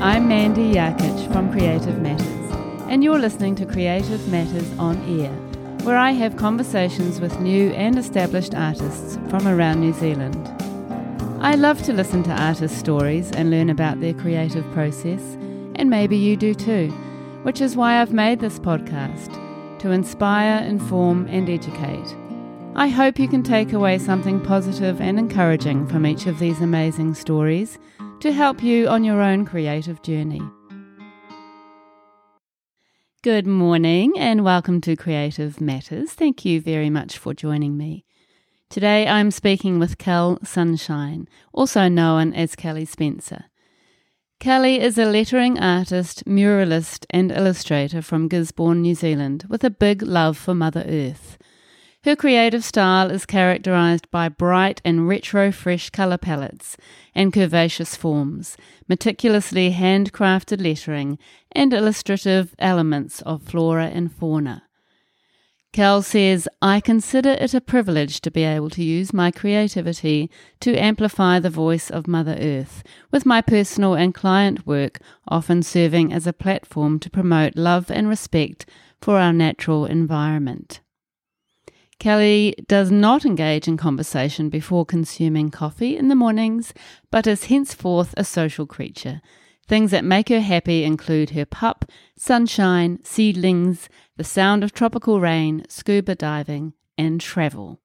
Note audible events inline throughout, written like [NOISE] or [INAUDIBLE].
I'm Mandy Yarkich from Creative Matters, and you're listening to Creative Matters on Air, where I have conversations with new and established artists from around New Zealand. I love to listen to artists' stories and learn about their creative process, and maybe you do too, which is why I've made this podcast to inspire, inform, and educate. I hope you can take away something positive and encouraging from each of these amazing stories to help you on your own creative journey. Good morning and welcome to Creative Matters. Thank you very much for joining me. Today I'm speaking with Kel Sunshine, also known as Kelly Spencer. Kelly is a lettering artist, muralist, and illustrator from Gisborne, New Zealand, with a big love for Mother Earth. Her creative style is characterized by bright and retro fresh color palettes and curvaceous forms, meticulously handcrafted lettering, and illustrative elements of flora and fauna. Kel says, I consider it a privilege to be able to use my creativity to amplify the voice of Mother Earth, with my personal and client work often serving as a platform to promote love and respect for our natural environment. Kelly does not engage in conversation before consuming coffee in the mornings, but is henceforth a social creature. Things that make her happy include her pup, sunshine, seedlings, the sound of tropical rain, scuba diving, and travel.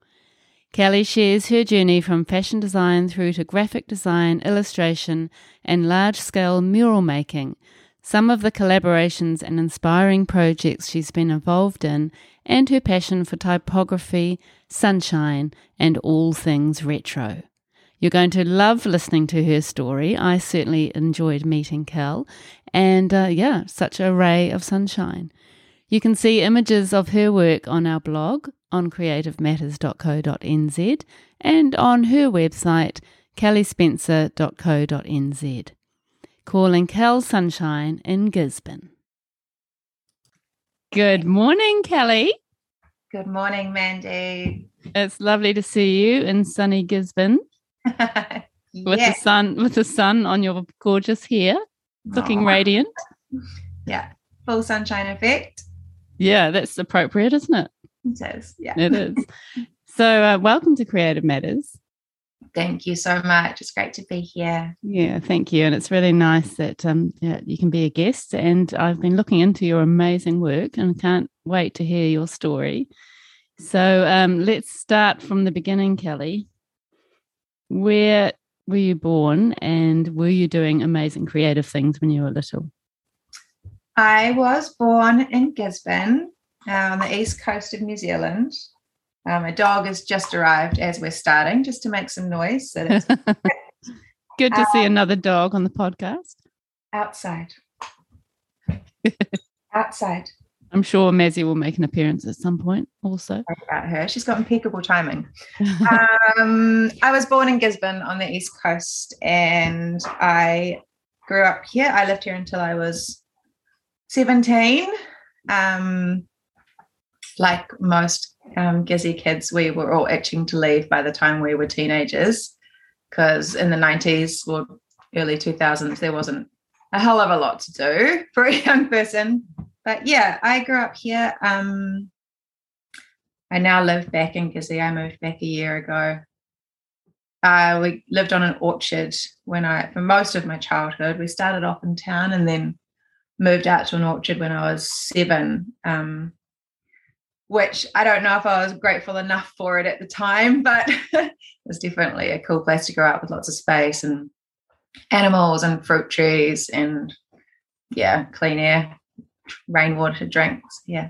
Kelly shares her journey from fashion design through to graphic design, illustration, and large scale mural making, some of the collaborations and inspiring projects she's been involved in, and her passion for typography, sunshine, and all things retro. You're going to love listening to her story. I certainly enjoyed meeting Kel, and uh, yeah, such a ray of sunshine. You can see images of her work on our blog on creativematters.co.nz and on her website, kellyspencer.co.nz calling Kel Sunshine in Gisborne. Good morning, Kelly. Good morning, Mandy. It's lovely to see you in sunny Gisborne. [LAUGHS] with the sun with the sun on your gorgeous hair, looking Aww. radiant. [LAUGHS] Yeah, full sunshine effect. Yeah, that's appropriate, isn't it? It is. Yeah, it is. [LAUGHS] so, uh, welcome to Creative Matters. Thank you so much. It's great to be here. Yeah, thank you. And it's really nice that um, yeah, you can be a guest. And I've been looking into your amazing work and can't wait to hear your story. So um, let's start from the beginning, Kelly. Where were you born and were you doing amazing creative things when you were little? I was born in Gisborne on the east coast of New Zealand. Um, a dog has just arrived as we're starting, just to make some noise. So [LAUGHS] Good to um, see another dog on the podcast. Outside. [LAUGHS] outside. I'm sure Mazzy will make an appearance at some point also. About her. She's got impeccable timing. [LAUGHS] um, I was born in Gisborne on the East Coast and I grew up here. I lived here until I was 17. Um, like most um, Gizzy kids, we were all itching to leave by the time we were teenagers, because in the 90s or early 2000s, there wasn't a hell of a lot to do [LAUGHS] for a young person. But yeah, I grew up here. Um, I now live back in Gizzy. I moved back a year ago. Uh, we lived on an orchard when I, for most of my childhood, we started off in town and then moved out to an orchard when I was seven. Um, which I don't know if I was grateful enough for it at the time, but [LAUGHS] it was definitely a cool place to grow up with lots of space and animals and fruit trees and yeah, clean air, rainwater drinks. Yeah,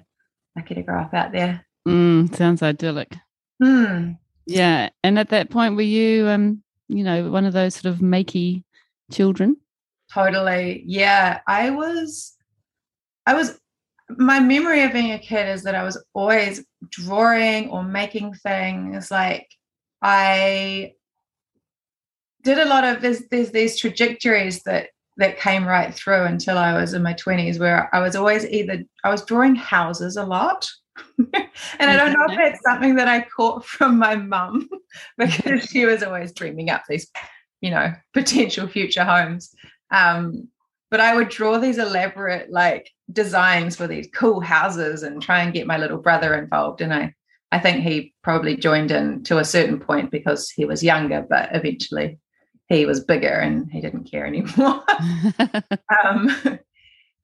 lucky to grow up out there. Mm, sounds idyllic. Mm. Yeah, and at that point, were you, um, you know, one of those sort of makey children? Totally. Yeah, I was. I was my memory of being a kid is that I was always drawing or making things. Like I did a lot of there's there's these trajectories that that came right through until I was in my 20s where I was always either I was drawing houses a lot. [LAUGHS] and I don't know if that's something that I caught from my mum [LAUGHS] because she was always dreaming up these, you know, potential future homes. Um, but I would draw these elaborate like designs for these cool houses and try and get my little brother involved. And I, I think he probably joined in to a certain point because he was younger, but eventually he was bigger and he didn't care [LAUGHS] anymore. [LAUGHS] um,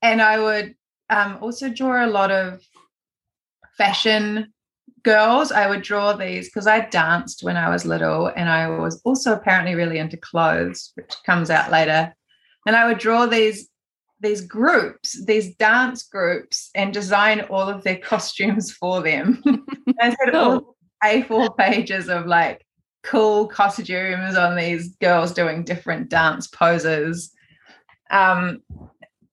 and I would um, also draw a lot of fashion girls. I would draw these because I danced when I was little and I was also apparently really into clothes, which comes out later. And I would draw these these groups, these dance groups, and design all of their [LAUGHS] costumes for them. [LAUGHS] I had all A4 pages of like cool costumes on these girls doing different dance poses. Um,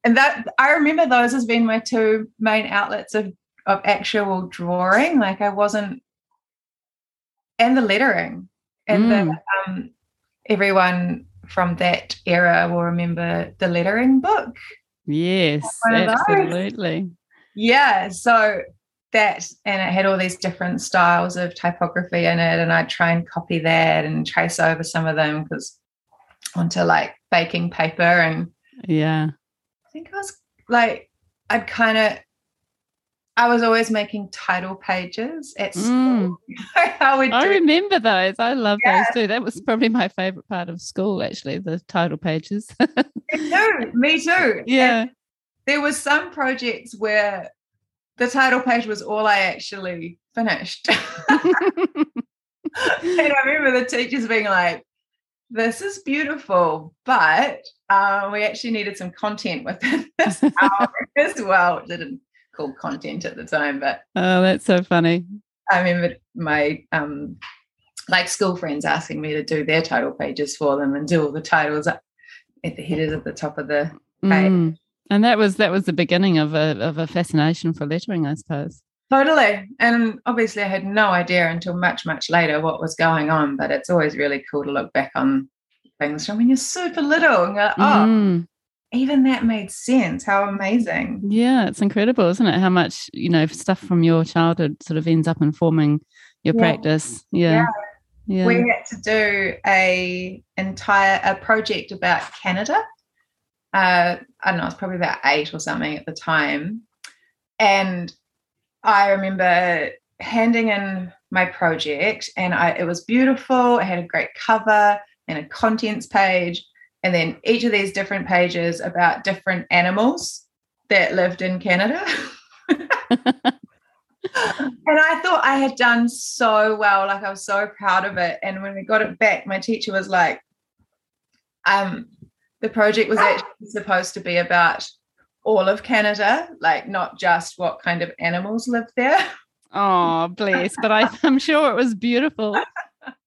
and that I remember those as being my two main outlets of of actual drawing. Like I wasn't, and the lettering, and mm. the um, everyone from that era will remember the lettering book. Yes, absolutely. Yeah, so that and it had all these different styles of typography in it, and I'd try and copy that and trace over some of them because onto like baking paper and yeah. I think I was like I'd kind of I was always making title pages at school. Mm. [LAUGHS] I, I remember those. I love yeah. those too. That was probably my favorite part of school, actually, the title pages. me too. Me too. [LAUGHS] Yeah. And there was some projects where the title page was all I actually finished. [LAUGHS] and I remember the teachers being like, this is beautiful, but uh, we actually needed some content within this hour as well. It didn't content at the time. But oh, that's so funny. I remember my um, like school friends asking me to do their title pages for them and do all the titles at the headers at the top of the page. Mm. And that was that was the beginning of a of a fascination for lettering, I suppose. Totally. And obviously I had no idea until much, much later what was going on. But it's always really cool to look back on things from when you're super little and go, oh, mm even that made sense. How amazing. Yeah, it's incredible, isn't it? How much, you know, stuff from your childhood sort of ends up informing your yeah. practice. Yeah. yeah. We had to do a entire a project about Canada. Uh, I don't know, it's probably about eight or something at the time. And I remember handing in my project and I, it was beautiful. It had a great cover and a contents page and then each of these different pages about different animals that lived in Canada. [LAUGHS] and I thought I had done so well, like I was so proud of it. And when we got it back, my teacher was like, um, the project was actually supposed to be about all of Canada, like not just what kind of animals lived there. Oh, bless. But I, I'm sure it was beautiful.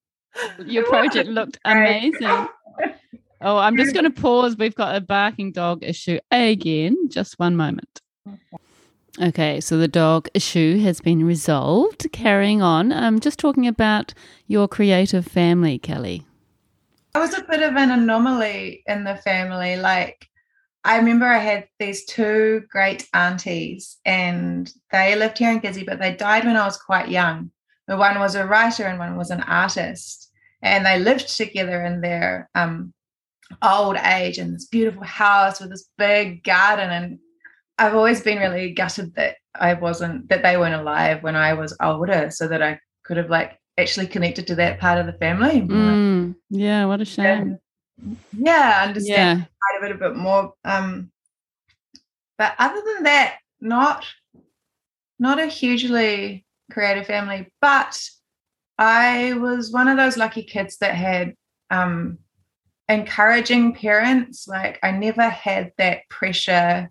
[LAUGHS] Your project looked amazing. Oh, I'm just [LAUGHS] going to pause. We've got a barking dog issue again. Just one moment. Okay, so the dog issue has been resolved. Carrying on, I'm just talking about your creative family, Kelly. I was a bit of an anomaly in the family. Like, I remember I had these two great aunties, and they lived here in Gizzy, but they died when I was quite young. The one was a writer and one was an artist, and they lived together in their um, old age in this beautiful house with this big garden and I've always been really gutted that I wasn't that they weren't alive when I was older so that I could have like actually connected to that part of the family. Mm, yeah, what a shame. And, yeah, understand yeah. part of it a bit more. Um, but other than that, not not a hugely creative family, but I was one of those lucky kids that had um, encouraging parents. Like I never had that pressure,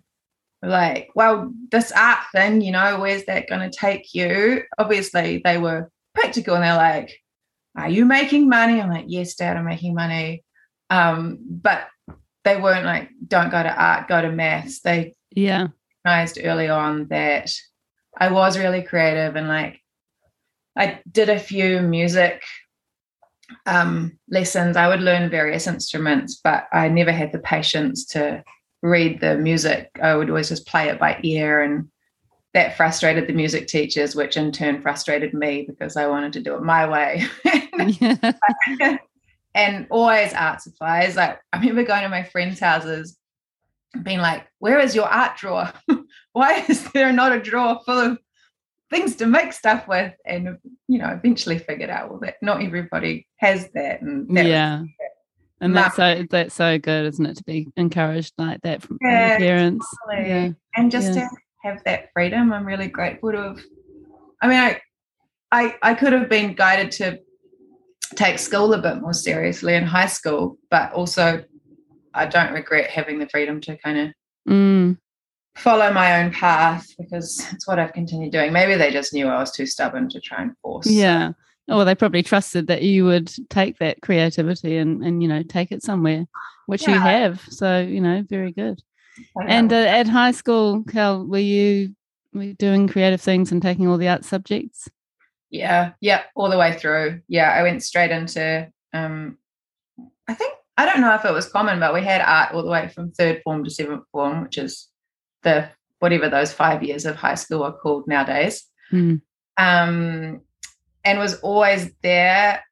like, well, this art thing, you know, where's that going to take you? Obviously, they were practical and they're like, are you making money? I'm like, yes, dad, I'm making money. Um, but they weren't like, don't go to art, go to maths. They yeah recognized early on that I was really creative and like I did a few music um, lessons, I would learn various instruments, but I never had the patience to read the music. I would always just play it by ear, and that frustrated the music teachers, which in turn frustrated me because I wanted to do it my way. [LAUGHS] and always art supplies. Like I remember going to my friends' houses being like, where is your art drawer? [LAUGHS] Why is there not a drawer full of things to make stuff with? And you know, eventually figured out well that not everybody has that. And that yeah. And that's so that's so good, isn't it, to be encouraged like that from, yeah, parents. Totally. Yeah. And just yeah. to have that freedom, I'm really grateful to have I mean I I I could have been guided to take school a bit more seriously in high school, but also I don't regret having the freedom to kind of mm. Follow my own path because it's what I've continued doing. Maybe they just knew I was too stubborn to try and force. Yeah. Or they probably trusted that you would take that creativity and, and you know, take it somewhere, which yeah. you have. So, you know, very good. And uh, at high school, Kel, were you, were you doing creative things and taking all the art subjects? Yeah, yeah, all the way through. Yeah, I went straight into um I think I don't know if it was common, but we had art all the way from third form to seventh form, which is the whatever those five years of high school are called nowadays. Mm. Um, and was always there.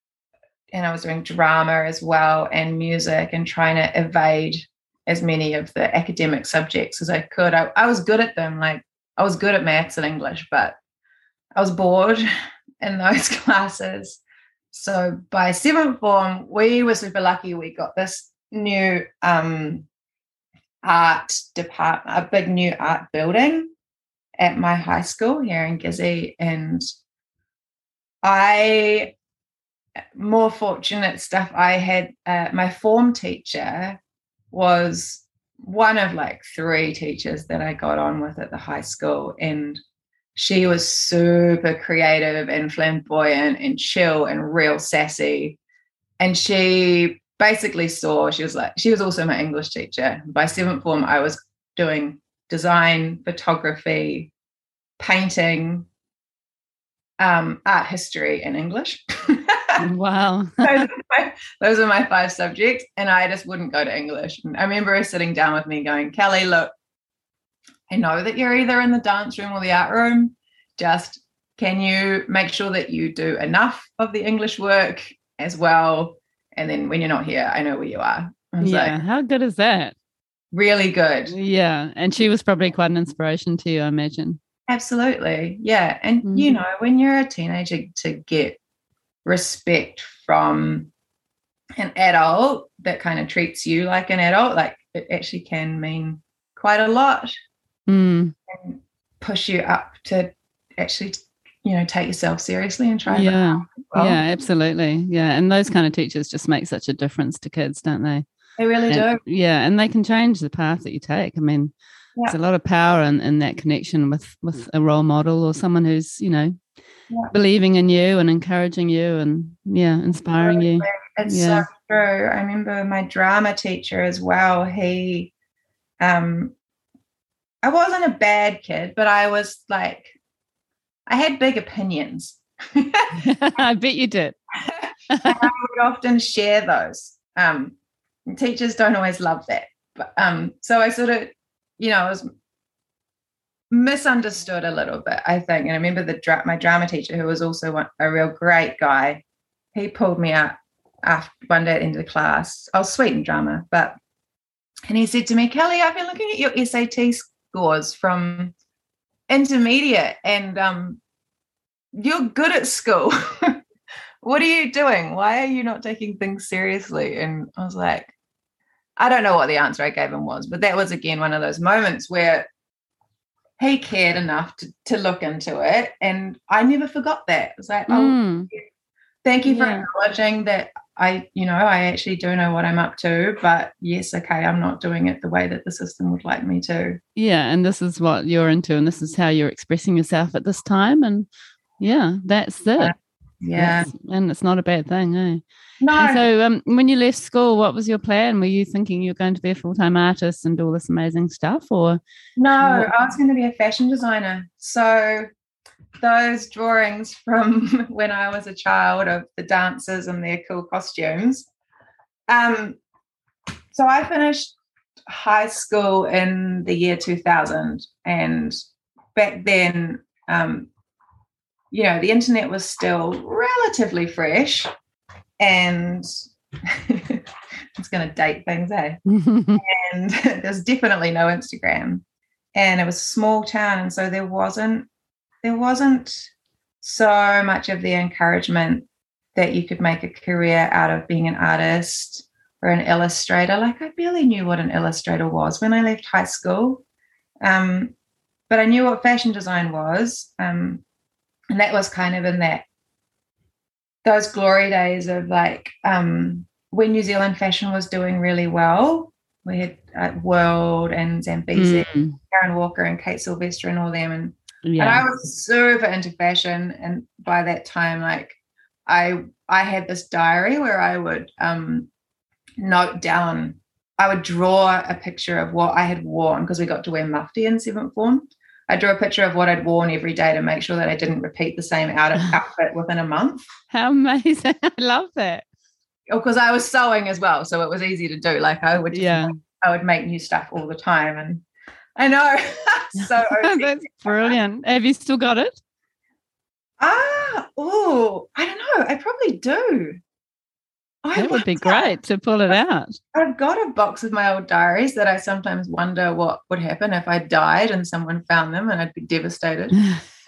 And I was doing drama as well and music and trying to evade as many of the academic subjects as I could. I, I was good at them, like I was good at maths and English, but I was bored [LAUGHS] in those [LAUGHS] classes. So by seventh form, we were super lucky. We got this new um, art department, a big new art building at my high school here in Gizzy. And I, more fortunate stuff, I had uh, my form teacher was one of like three teachers that I got on with at the high school. And she was super creative and flamboyant and chill and real sassy. And she basically saw, she was like, she was also my English teacher. By seventh form, I was doing design, photography, painting, um, art history, and English. [LAUGHS] wow. those, are my, those are my five subjects. And I just wouldn't go to English. And I remember her sitting down with me going, Kelly, look, I know that you're either in the dance room or the art room. Just can you make sure that you do enough of the English work as well? And then when you're not here, I know where you are. Yeah. Like, how good is that? Really good. Yeah. And she was probably quite an inspiration to you, I imagine. Absolutely. Yeah. And, mm-hmm. you know, when you're a teenager, to get respect from an adult that kind of treats you like an adult, like it actually can mean quite a lot mm. and push you up to actually you know take yourself seriously and try yeah. well. yeah absolutely. Yeah and those kind of teachers just make such a difference to kids don't they? They really and, do. yeah and they can change the path that you take. I mean yeah. there's a lot of power in, in that connection with with a role model or someone who's you know yeah. believing in you and encouraging you and yeah inspiring you. It's yeah. so true. I remember my drama teacher as well. He um I wasn't a bad kid, but I was like, I had big opinions. [LAUGHS] I bet you did. [LAUGHS] I would often share those. Um, teachers don't always love that. But um, so I sort of, you know, I was misunderstood a little bit, I think. And I remember the dra- my drama teacher, who was also one, a real great guy, he pulled me out after one day at the end of the class. I was sweet in drama, but and he said to me, Kelly, I've been looking at your SAT scores from intermediate and um, you're good at school. [LAUGHS] what are you doing? Why are you not taking things seriously? And I was like, I don't know what the answer I gave him was, but that was again one of those moments where he cared enough to, to look into it. And I never forgot that. It was like, oh, mm. thank you for yeah. acknowledging that I, you know, I actually do know what I'm up to, but yes, okay, I'm not doing it the way that the system would like me to. Yeah, and this is what you're into, and this is how you're expressing yourself at this time, and yeah, that's it. Yeah, that's, and it's not a bad thing, eh? No. And so, um, when you left school, what was your plan? Were you thinking you were going to be a full time artist and do all this amazing stuff, or no? I was going to be a fashion designer. So those drawings from [LAUGHS] when I was a child of the dancers and their cool costumes. Um, so I finished high school in the year 2000, and back then, um, you know, the internet was still relatively fresh, and [LAUGHS] it's going to date things, eh? [LAUGHS] and there's definitely no Instagram, and it was a small town, and so there wasn't there wasn't so much of the encouragement that you could make a career out of being an artist or an illustrator. Like I barely knew what an illustrator was when I left high school. Um, but I knew what fashion design was. Um, and that was kind of in that those glory days of like um, when New Zealand fashion was doing really well. We had uh, World and Zambesi, mm. Karen Walker and Kate Sylvester and all them. And, yeah. and I was super into fashion. And by that time, like I I had this diary where I would um, note down, I would draw a picture of what I had worn because we got to wear mufti in seventh form. I drew a picture of what I'd worn every day to make sure that I didn't repeat the same out of [LAUGHS] outfit within a month. How amazing. [LAUGHS] I love that. Because oh, I was sewing as well. So it was easy to do. Like I would yeah. I would make new stuff all the time. And I know. [LAUGHS] so [LAUGHS] that's brilliant. Have you still got it? Ah, oh, I don't know. I probably do. I that would be great to pull it out. I've got a box of my old diaries that I sometimes wonder what would happen if I died and someone found them and I'd be devastated. [LAUGHS]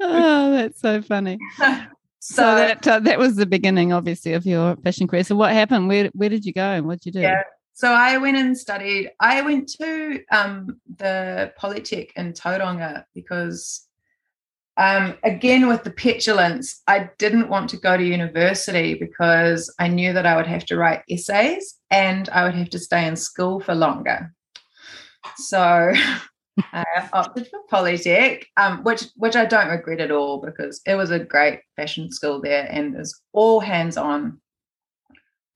oh, that's so funny. So, so that uh, that was the beginning, obviously, of your fashion career. So what happened? Where where did you go? What did you do? Yeah. So I went and studied. I went to um, the Polytech in Tauranga because um, again, with the petulance, I didn't want to go to university because I knew that I would have to write essays and I would have to stay in school for longer. So [LAUGHS] I opted for Polytech, um, which which I don't regret at all because it was a great fashion school there and it was all hands on.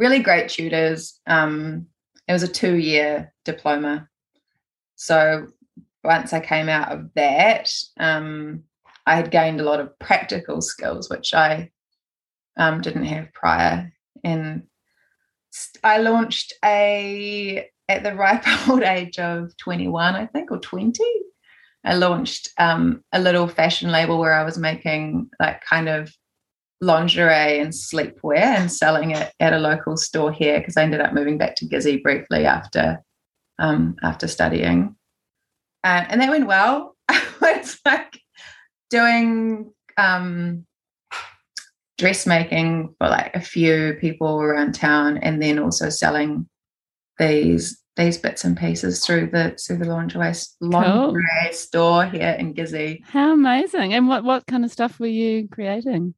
Really great tutors. Um, it was a two year diploma. So once I came out of that, um, I had gained a lot of practical skills, which I um, didn't have prior. And I launched a, at the ripe [LAUGHS] old age of 21, I think, or 20. I launched um, a little fashion label where I was making like kind of lingerie and sleepwear and selling it at a local store here because I ended up moving back to Gizzy briefly after um, after studying, uh, and that went well. [LAUGHS] it's like doing um, dressmaking for like a few people around town, and then also selling these these bits and pieces through the through the lingerie, lingerie cool. store here in Gizzy. How amazing! And what what kind of stuff were you creating?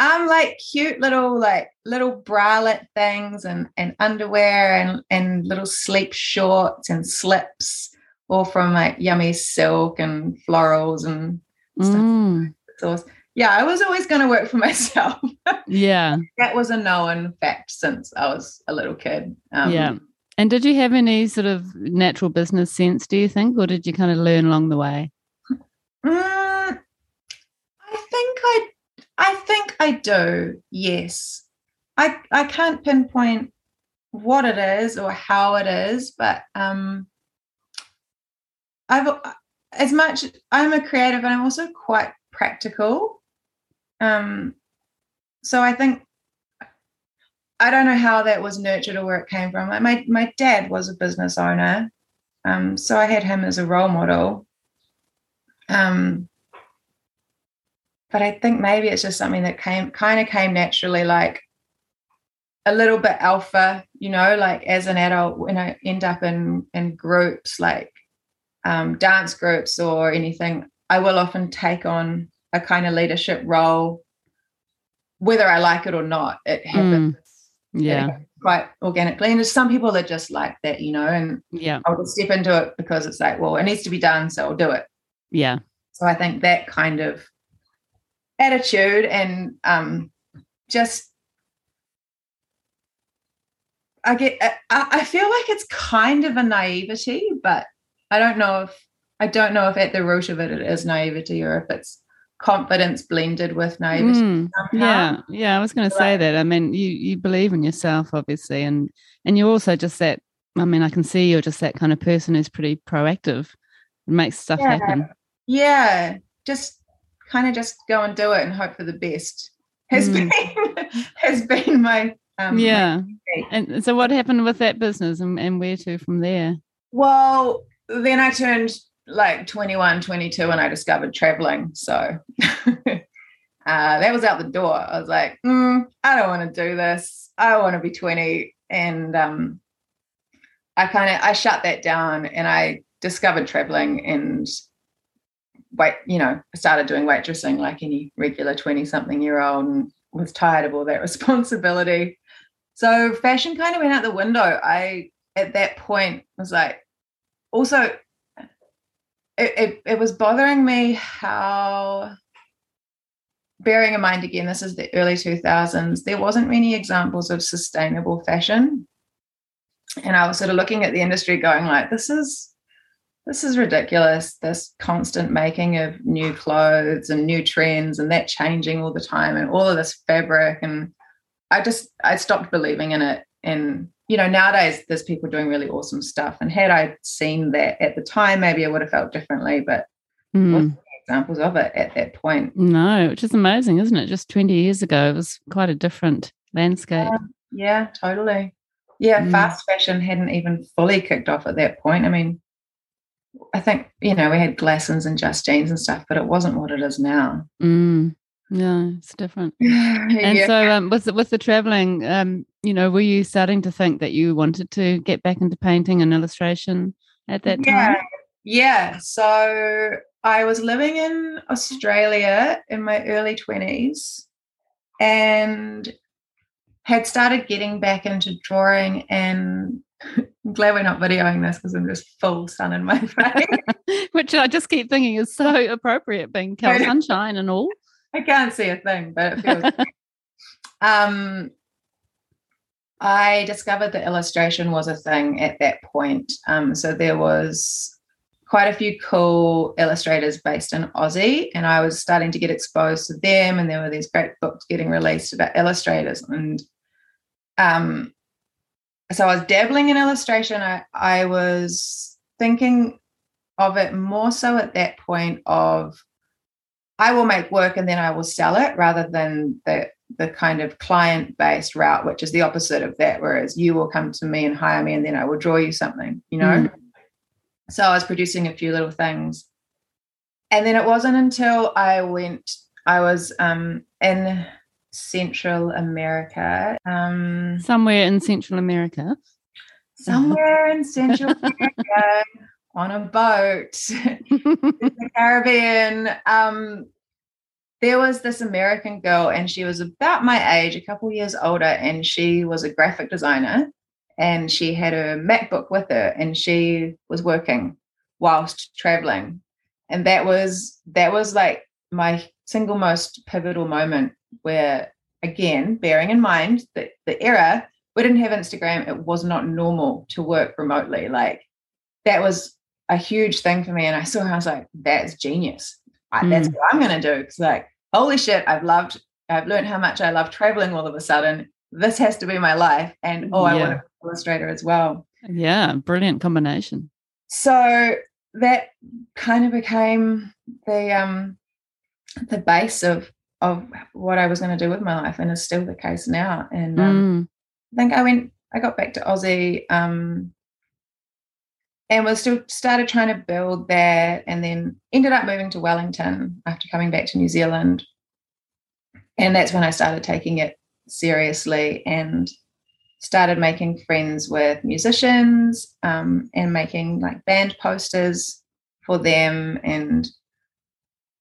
Um, like cute little like little bralette things and and underwear and and little sleep shorts and slips, all from like yummy silk and florals and Mm. So yeah, I was always going to work for [LAUGHS] myself. yeah, that was a known fact since I was a little kid. Um, yeah. And did you have any sort of natural business sense, do you think, or did you kind of learn along the way? Mm, I think I, I think I do. Yes, I I can't pinpoint what it is or how it is, but um, I've as much I'm a creative and I'm also quite practical. Um, so I think I don't know how that was nurtured or where it came from. My my dad was a business owner, um, so I had him as a role model. Um, but I think maybe it's just something that came kind of came naturally, like a little bit alpha, you know, like as an adult when I end up in in groups, like um, dance groups or anything, I will often take on a kind of leadership role, whether I like it or not. It happens. Mm, yeah. It quite organically. And there's some people that just like that, you know, and yeah, I'll just step into it because it's like, well, it needs to be done, so I'll do it. Yeah. So I think that kind of attitude and um, just I get I, I feel like it's kind of a naivety, but I don't know if I don't know if at the root of it it is naivety or if it's confidence blended with naivety. Mm, yeah, yeah. I was going to say that. I mean, you you believe in yourself, obviously, and and you're also just that. I mean, I can see you're just that kind of person who's pretty proactive, and makes stuff yeah. happen. Yeah, just kind of just go and do it and hope for the best. Has mm. been [LAUGHS] has been my Um, yeah. And so, what happened with that business, and, and where to from there? Well, then I turned like 21, 22, and I discovered traveling. So [LAUGHS] uh, that was out the door. I was like, mm, I don't want to do this. I want to be 20. And um, I kind of I shut that down and I discovered traveling and wait, you know, started doing waitressing like any regular 20 something year old and was tired of all that [LAUGHS] responsibility. So fashion kind of went out the window. I at that point was like also it, it, it was bothering me how bearing in mind again this is the early 2000s there wasn't many examples of sustainable fashion and i was sort of looking at the industry going like this is this is ridiculous this constant making of new clothes and new trends and that changing all the time and all of this fabric and i just i stopped believing in it. And you know nowadays there's people doing really awesome stuff and had i seen that at the time maybe i would have felt differently but mm. examples of it at that point? No which is amazing isn't it? Just 20 years ago it was quite a different landscape. Yeah, yeah totally. Yeah mm. fast fashion hadn't even fully kicked off at that point. I mean I think you know we had Glassons and Just Jeans and stuff, but it wasn't what it is now. Mm. Yeah, it's different. [LAUGHS] and yeah. so, um, with the, with the traveling, um, you know, were you starting to think that you wanted to get back into painting and illustration at that yeah. time? Yeah. So I was living in Australia in my early twenties, and had started getting back into drawing and [LAUGHS] I'm glad we're not videoing this because I'm just full sun in my [LAUGHS] face. Which I just keep thinking is so appropriate being Kel Sunshine and all. I can't see a thing, but it feels [LAUGHS] um I discovered that illustration was a thing at that point. Um, so there was quite a few cool illustrators based in Aussie, and I was starting to get exposed to them. And there were these great books getting released about illustrators. And um, so I was dabbling in illustration. I, I was thinking of it more so at that point of I will make work and then I will sell it rather than the the kind of client based route, which is the opposite of that. Whereas you will come to me and hire me and then I will draw you something, you know? Mm. So I was producing a few little things. And then it wasn't until I went, I was um, in Central America. Um, somewhere in Central America. Somewhere in Central [LAUGHS] America on a boat in the Caribbean. Um, there was this American girl, and she was about my age, a couple years older, and she was a graphic designer. And she had her MacBook with her, and she was working whilst traveling. And that was that was like my single most pivotal moment where again bearing in mind that the era we didn't have instagram it was not normal to work remotely. Like that was a huge thing for me. And i saw her i was like that's genius. I, mm. that's what i'm going to do. It's like holy shit i've loved i've learned how much i love traveling all of a sudden. This has to be my life. And oh yeah. i want to be an illustrator as well. Yeah brilliant combination. So that kind of became the um the base of of what I was going to do with my life, and is still the case now. And um, mm. I think I went, I got back to Aussie, um, and was still started trying to build that, and then ended up moving to Wellington after coming back to New Zealand, and that's when I started taking it seriously and started making friends with musicians um, and making like band posters for them and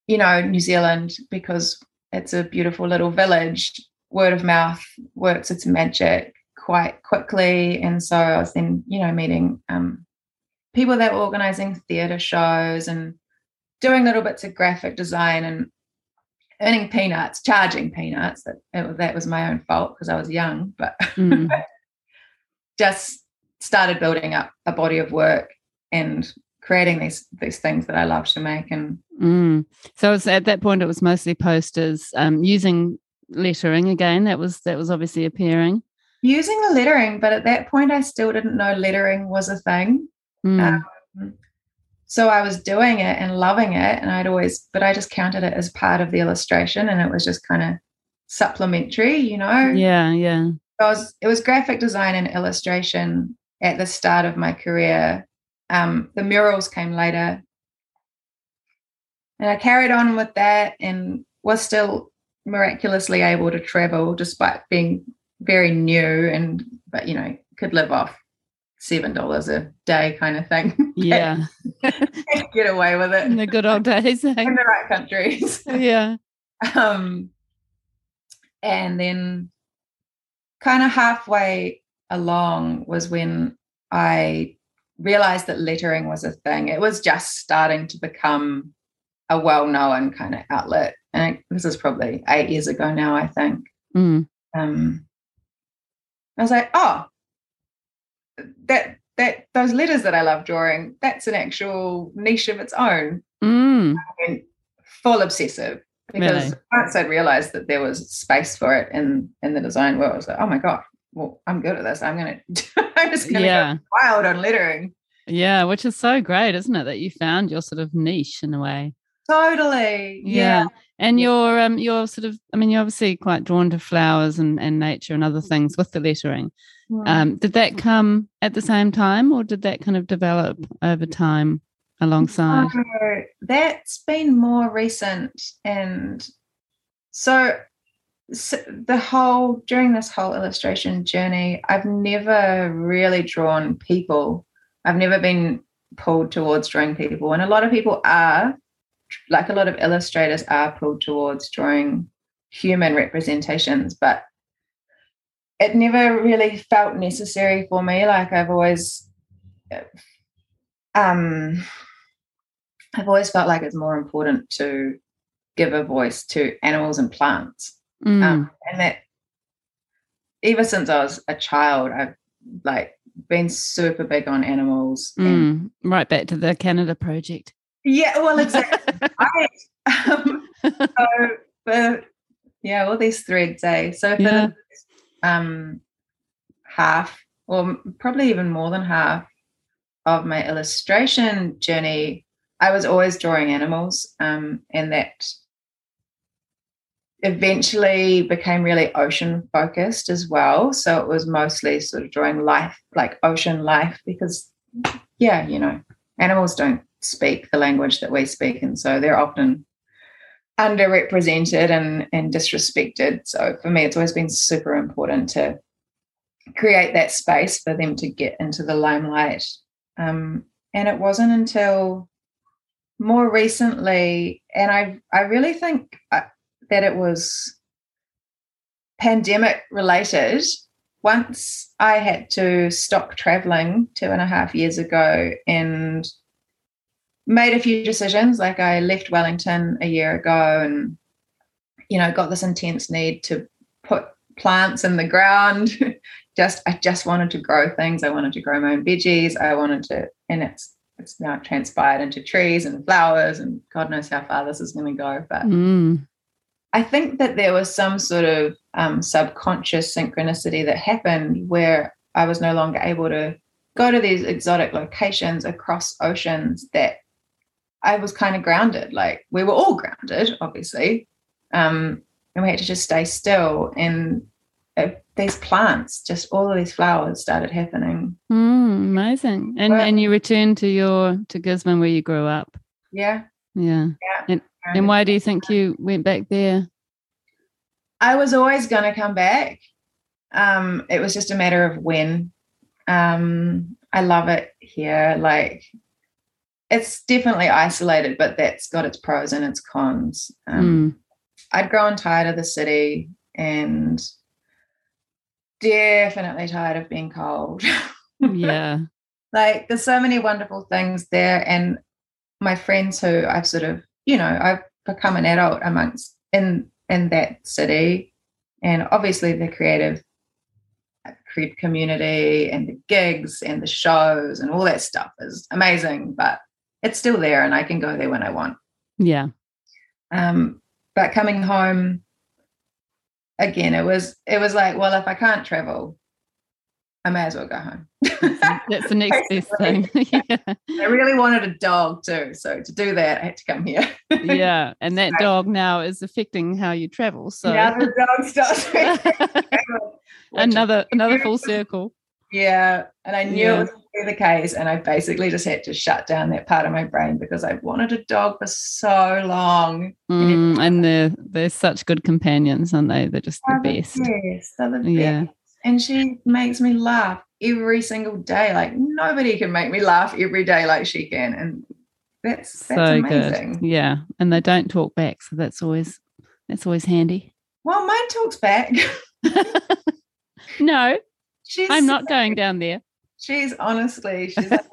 you know new zealand because it's a beautiful little village. Word of mouth works its magic quite quickly. And so I was then, you know, meeting um, people that were organizing theatre shows and doing little bits of graphic design and earning peanuts, charging peanuts. That it, that was my own fault because I was young, but mm. [LAUGHS] just started building up a body of work and creating these these things that I love to make. And mm. so was, at that point, it was mostly posters um, using lettering again. That was that was obviously appearing using the lettering, but at that point, I still didn't know lettering was a thing. Mm. Um, so I was doing it and loving it, and I'd always, but I just counted it as part of the illustration, and it was just kind of supplementary, you know. Yeah, yeah. was it was graphic design and illustration at the start of my career. Um, the murals came later. And I carried on with that and was still miraculously able to travel despite being very new and but you know could live off seven dollars a day kind of thing. [LAUGHS] Yeah. [LAUGHS] Get away with it. In the good old days eh? in the right countries. [LAUGHS] Yeah. Um and then kind of halfway along was when i realized that lettering was a thing it was just starting to become a well-known kind of outlet and this is probably eight years ago now i think mm. um I was like, oh, that that those letters that I love drawing, that's an actual niche of its own. Mm. Full obsessive because Really? once I'd realized that there was space for it in in the design world, I was like, oh my god, well, I'm good at this. I'm gonna, [LAUGHS] [LAUGHS] I'm just gonna Yeah. go wild on lettering. Yeah, which is so great, isn't it? That you found your sort of niche in a way. Totally, Yeah. yeah. And you're um you're sort of I mean you're obviously quite drawn to flowers and, and nature and other things with the lettering. Um did that come at the same time or did that kind of develop over time alongside? That's been more recent and so, so the whole during this whole illustration journey i've never really drawn people. I've never been pulled towards drawing people. And a lot of people are like a lot of illustrators are pulled towards drawing human representations but it never really felt necessary for me. Like i've always um I've always felt like it's more important to give a voice to animals and plants. Mm, Um, and that ever since I was a child, I've like been super big on animals. And mm, right back to the Canada project. yeah, well, [LAUGHS] exactly. I, um, so for yeah, all these threads, eh? So for Yeah. um half, or probably even more than half of my illustration journey, I was always drawing animals, um, and that eventually became really ocean focused as well. So it was mostly sort of drawing life, like ocean life, because yeah, you know, animals don't speak the language that we speak, and so they're often underrepresented and and disrespected. So for me, it's always been super important to create that space for them to get into the limelight. Um, and it wasn't until more recently, and I I really think that it was pandemic related. Once I had to stop traveling two and a half years ago and made a few decisions. Like I left Wellington a year ago and, you know, got this intense need to put plants in the ground. [LAUGHS] just I just wanted to grow things. I wanted to grow my own veggies. I wanted to, and it's it's now transpired into trees and flowers and God knows how far this is going to go. But Mm, I think that there was some sort of um, subconscious synchronicity that happened where I was no longer able to go to these exotic locations across oceans that I was kind of grounded. Like we were all grounded, obviously. Um, and we had to just stay still. And uh, these plants, just all of these flowers started happening. mm, amazing. And Well- and you returned to your to Gisborne where you grew up. Yeah. Yeah. And why do you think you went back there? I was always going to come back. Um, it was just a matter of when. Um, I love it here. Like, it's definitely isolated, but that's got its pros and its cons. Um, Mm, I'd grown tired of the city and definitely tired of being cold. [LAUGHS] yeah. like there's so many wonderful things there and my friends who i've sort of you know i've become an adult amongst in in that city and obviously the creative creep community and the gigs and the shows and all that stuff is amazing but it's still there and i can go there when i want Yeah. um but coming home again it was it was like well if i can't travel i may as well go home That's the next [LAUGHS] best thing. [LAUGHS] yeah. I really wanted a dog too. So to do that, I had to come here. yeah. [LAUGHS] And that dog now is affecting how you travel. So now the dog starts. another another full circle. Yeah. And I knew yeah. it was the case. And I basically just had to shut down that part of my brain because I wanted a dog for so long. Mm, and they're they're such good companions, aren't they? They're just the, best. Yes, they're the yeah. And she makes me laugh every single day. Like nobody can make me laugh every day like she can. And that's, that's so amazing. good. Yeah. And they don't talk back. So that's always that's always handy. Well, mine talks back. [LAUGHS] no, she's I'm not going down there. She's honestly, [LAUGHS] she's like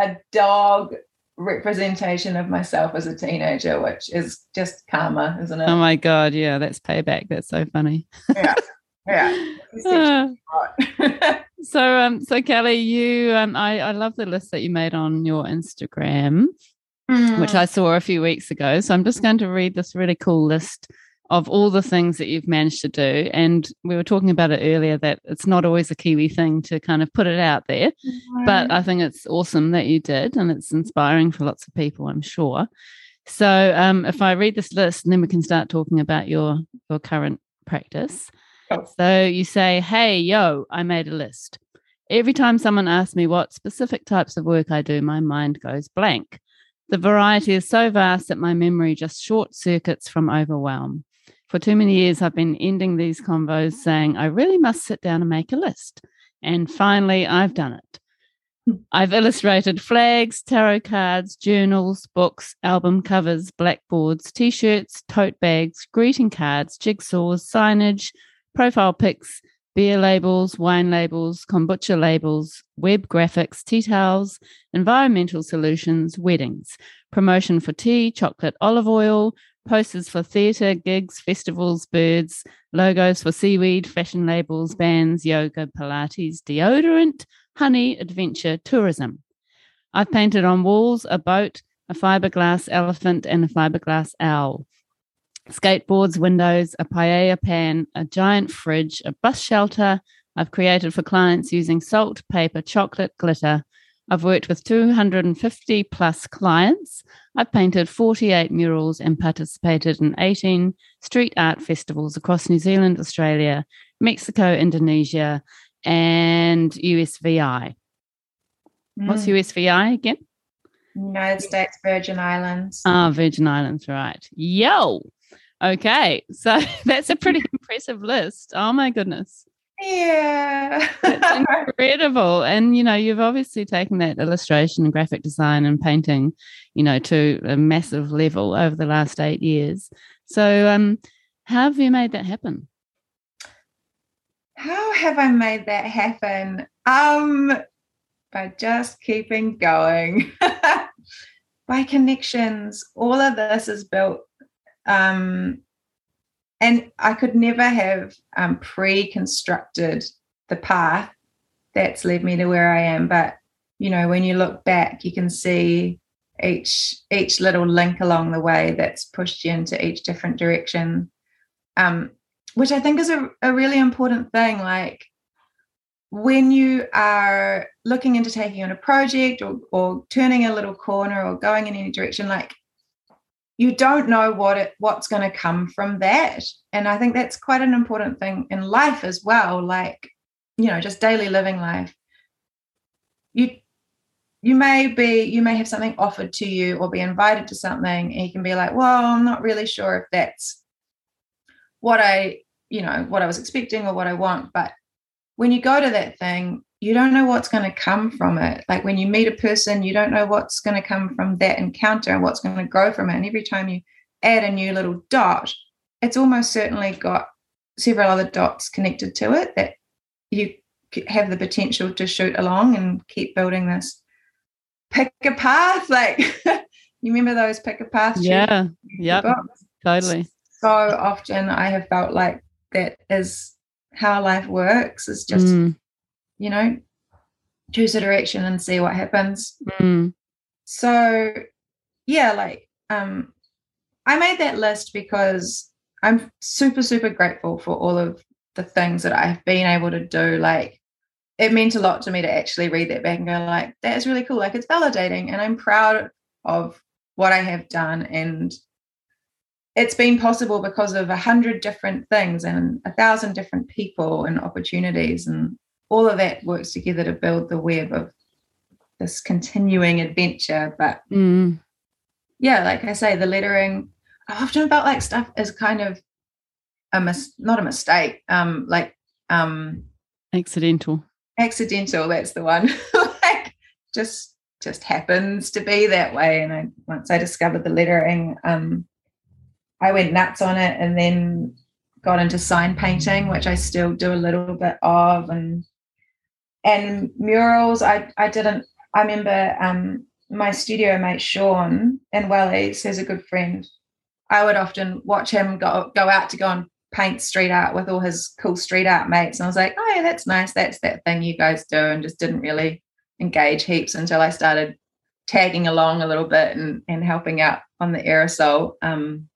a dog representation of myself as a teenager, which is just karma, isn't it? Oh my god, yeah, that's payback. That's so funny. yeah. [LAUGHS] Yeah. [LAUGHS] [LAUGHS] so um so Kelly, you um I, I love the list that you made on your Instagram, mm. which I saw a few weeks ago. So I'm just going to read this really cool list of all the things that you've managed to do. And we were talking about it earlier that it's not always a Kiwi thing to kind of put it out there. Mm-hmm. But I think it's awesome that you did, and it's inspiring for lots of people, I'm sure. So um, if I read this list, and then we can start talking about your your current practice. Oh. So you say, "Hey, yo, I made a list." Every time someone asks me what specific types of work I do, my mind goes blank. The variety is so vast that my memory just short circuits from overwhelm. For too many years, I've been ending these convos saying, I really must sit down and make a list. And finally, I've done it. [LAUGHS] I've illustrated flags, tarot cards, journals, books, album covers, blackboards, t shirts, tote bags, greeting cards, jigsaws, signage, profile pics, beer labels, wine labels, kombucha labels, web graphics, tea towels, environmental solutions, weddings, promotion for tea, chocolate, olive oil, posters for theatre, gigs, festivals, birds, logos for seaweed, fashion labels, bands, yoga, Pilates, deodorant, honey, adventure, tourism. I've painted on walls a boat, a fiberglass elephant, and a fiberglass owl. Skateboards, windows, a paella pan, a giant fridge, a bus shelter. I've created for clients using salt, paper, chocolate, glitter, I've worked with 250 plus clients. I've painted 48 murals and participated in 18 street art festivals across New Zealand, Australia, Mexico, Indonesia, and USVI. Mm. What's USVI again? United States Virgin Islands. Ah, Virgin Islands, right. Yo. Okay. So [LAUGHS] that's a pretty [LAUGHS] impressive list. Oh my goodness. Yeah. it's [LAUGHS] incredible. And, you know, you've obviously taken that illustration and graphic design and painting, you know, to a massive level over the last eight years. So, um, how have you made that happen? How have I made that happen? Um, by just keeping going. by connections. All of this is built um and I could never have um, pre-constructed the path that's led me to where I am. But you know, when you look back, you can see each each little link along the way that's pushed you into each different direction. Um, which I think is a, a really important thing. Like when you are looking into taking on a project or, or turning a little corner or going in any direction, like you don't know what it what's going to come from that. And i think that's quite an important thing in life as well like you know just daily living life. You you may be you may have something offered to you or be invited to something and you can be like well i'm not really sure if that's what i you know what i was expecting or what i want. But when you go to that thing you don't know what's going to come from it. Like when you meet a person, you don't know what's going to come from that encounter and what's going to grow from it. And every time you add a new little dot, it's almost certainly got several other dots connected to it that you have the potential to shoot along and keep building this pick a path. Like [LAUGHS] you remember those pick a path? Yeah. Yeah. Totally. So often I have felt like that is how life works. Is just mm you know, choose a direction and see what happens. Mm. So, yeah, like um, I made that list because I'm super, super grateful for all of the things that I've been able to do. Like, it meant a lot to me to actually read that back and go, like, that is really cool. Like, it's validating, and I'm proud of what I have done. And it's been possible because of a hundred different things and a thousand different people and opportunities and all of that works together to build the web of this continuing adventure but Mm. yeah like i say the lettering i often felt like stuff is kind of a mis- not a mistake um like um Accidental. accidental that's the one [LAUGHS] like just just happens to be that way and i once i discovered the lettering um i went nuts on it and then got into sign painting which i still do a little bit of and and murals i i didn't i remember um my studio mate sean in wellies who's a good friend i would often watch him go go out to go and paint street art with all his cool street art mates. And I was like, oh, yeah, that's nice. That's that thing you guys do. And just didn't really engage heaps until I started tagging along a little bit and, and helping out on the aerosol. Um,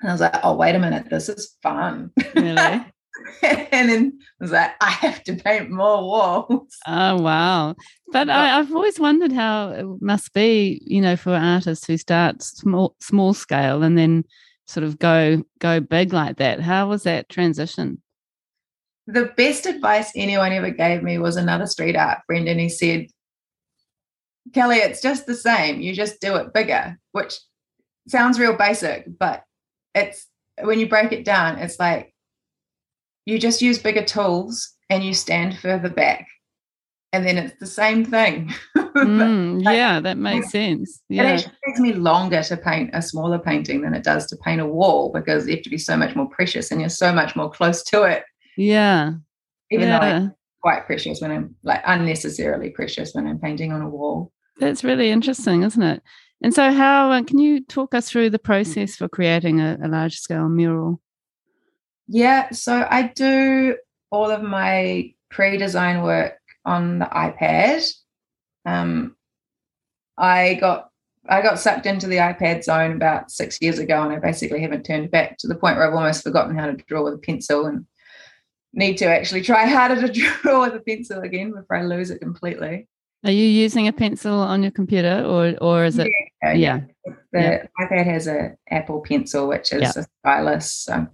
and I was like, oh, wait a minute, this is fun. Really? [LAUGHS] [LAUGHS] and then I was like, I have to paint more walls. Oh wow! But I, I've always wondered how it must be, you know, for artists who start small, small scale and then sort of go go big like that. How was that transition? The best advice anyone ever gave me was another street art friend, and he said, Kelly, it's just the same. You just do it bigger, which sounds real basic, but it's when you break it down, it's like you just use bigger tools and you stand further back. And then it's the same thing. Mm, [LAUGHS] yeah, that makes sense. It Yeah, actually takes me longer to paint a smaller painting than it does to paint a wall because you have to be so much more precious and you're so much more close to it. yeah, Even though yeah. I'm quite precious when I'm like unnecessarily precious when I'm painting on a wall. That's really interesting, isn't it? And so, how uh, can you talk us through the process for creating a, a large scale mural? Yeah, so I do all of my pre-design work on the iPad. Um, I got I got sucked into the iPad zone about six years ago, and I basically haven't turned back to the point where I've almost forgotten how to draw with a pencil and need to actually try [LAUGHS] harder to draw with a pencil again before I lose it completely. Are you using a pencil on your computer, or or is it? Uh, Yeah, The Yeah. iPad has a Apple Pencil, which is Yeah. a stylus. So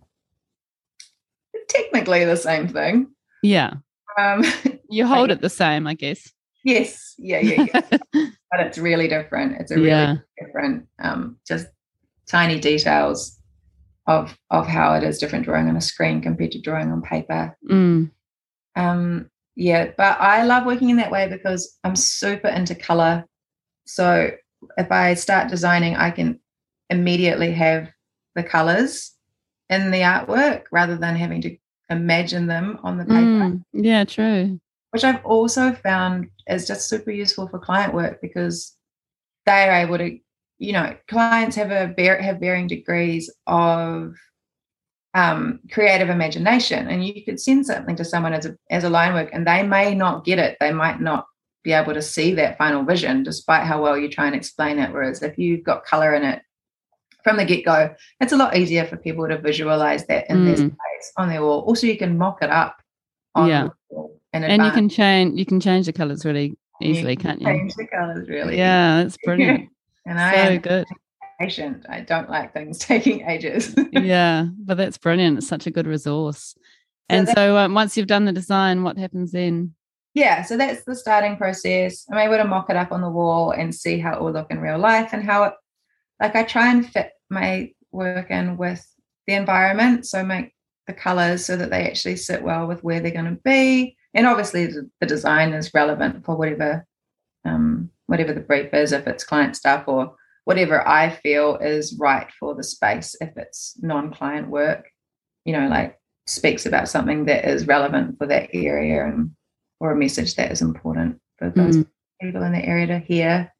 technically the same thing. yeah. Um, [LAUGHS] You hold it the same, I guess. yes, yeah, yeah, yeah. [LAUGHS] but it's really different. It's a really Yeah. different, um, just tiny details of of how it is different drawing on a screen compared to drawing on paper. Mm, Um, yeah, but I love working in that way because I'm super into color. So if I start designing, I can immediately have the colors in the artwork rather than having to imagine them on the paper, mm, yeah, true. which I've also found is just super useful for client work because they are able to, you know, clients have a have varying degrees of um, creative imagination, and you could send something to someone as a as a line work, and they may not get it. They might not be able to see that final vision, despite how well you try and explain it. Whereas if you've got color in it from the get go, it's a lot easier for people to visualize that in their Mm. space on their wall. Also, you can mock it up. On Yeah. the wall And you can change you can change the colors really easily, can can't you? change the colors really. Yeah, that's [LAUGHS] brilliant. and I so am good. patient. I don't like things [LAUGHS] taking ages. [LAUGHS] Yeah, but that's brilliant. It's such a good resource. And that- so, um, once you've done the design, what happens then? yeah, so that's the starting process. I'm able to mock it up on the wall and see how it will look in real life and how it like I try and fit my work in with the environment. So make the colors so that they actually sit well with where they're going to be. And obviously the, design is relevant for whatever um, whatever the brief is, if it's client stuff or whatever I feel is right for the space, if it's non-client work, you know, like speaks about something that is relevant for that area and or a message that is important for those Mm. people in the area to hear.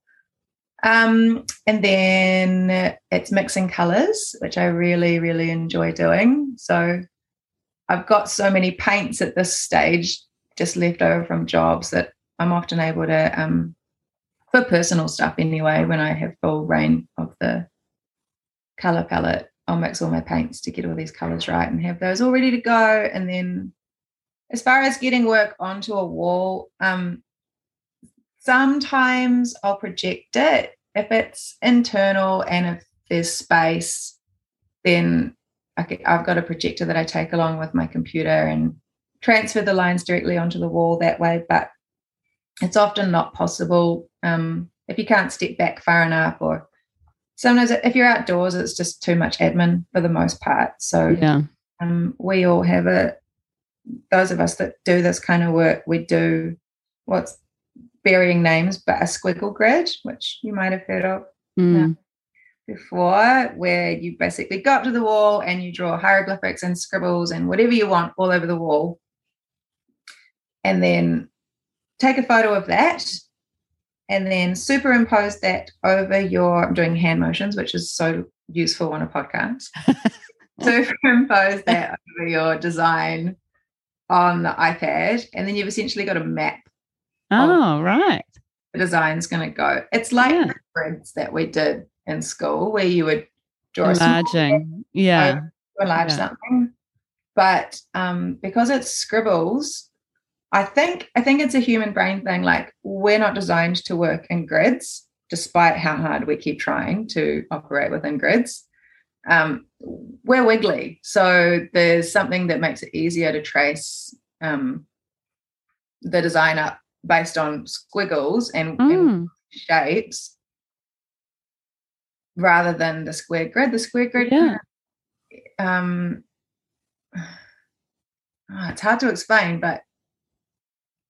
Um, and then it's mixing colors, which I really, really enjoy doing. So I've got so many paints at this stage just left over from jobs that I'm often able to, um, for personal stuff anyway, when I have full reign of the color palette, I'll mix all my paints to get all these colors right and have those all ready to go. And then as far as getting work onto a wall, um, sometimes I'll project it if it's internal and if there's space. then I've got a projector that I take along with my computer and transfer the lines directly onto the wall that way. But it's often not possible um, if you can't step back far enough, or sometimes if you're outdoors, it's just too much admin for the most part. So yeah, um, we all have a. Those of us that do this kind of work, we do what's burying names, but a squiggle grid, which you might have heard of. Mm before where you basically go up to the wall and you draw hieroglyphics and scribbles and whatever you want all over the wall. And then take a photo of that and then superimpose that over your, I'm doing hand motions, which is so useful on a podcast. [LAUGHS] superimpose that over your design on the iPad. And then you've essentially got a map. Oh, right. The design's going to go. It's like yeah. the grids that we did in school where you would draw enlarging, yeah, enlarge yeah. something. But um, because it's scribbles, I think I think it's a human brain thing. Like we're not designed to work in grids, despite how hard we keep trying to operate within grids. Um, we're wiggly, so there's something that makes it easier to trace um, the design up based on squiggles and, mm. and shapes rather than the square grid. The square grid, yeah. um, [SIGHS] oh, it's hard to explain, but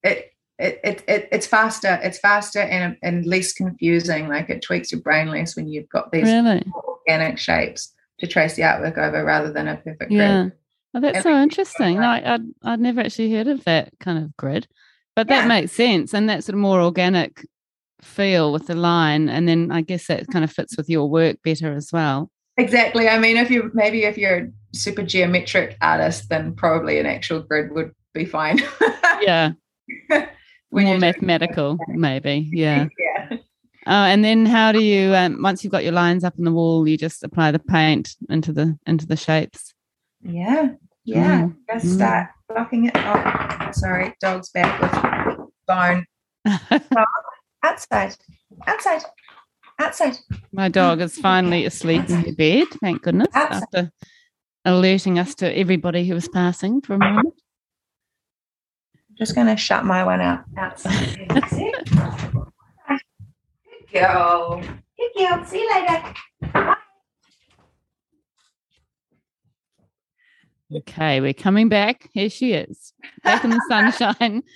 it, it, it, it, it's faster. It's faster and, and less confusing. Like it tweaks your brain less when you've got these really? organic shapes to trace the artwork over rather than a perfect yeah. grid. Oh, that's and so interesting. No, I'd, I'd never actually heard of that kind of grid, but that yeah. makes sense. And that's sort of more organic feel with the line and then i guess that kind of fits with your work better as well. Exactly i mean if you maybe if you're a super geometric artist then probably an actual grid would be fine. Yeah. [LAUGHS] More mathematical maybe yeah. [LAUGHS] Yeah. Uh, and then how do you um, once you've got your lines up on the wall you just apply the paint into the into the shapes? Yeah yeah mm. just mm. start blocking it oh sorry dog's back with bone [LAUGHS] outside, outside, outside. My dog is finally asleep outside. in bed, thank goodness, outside. after alerting us to everybody who was passing for a moment. I'm just going to shut my one out outside. [LAUGHS] Good girl. Good girl. See you later. Bye. Okay, we're coming back. Here she is, back in the sunshine. [LAUGHS]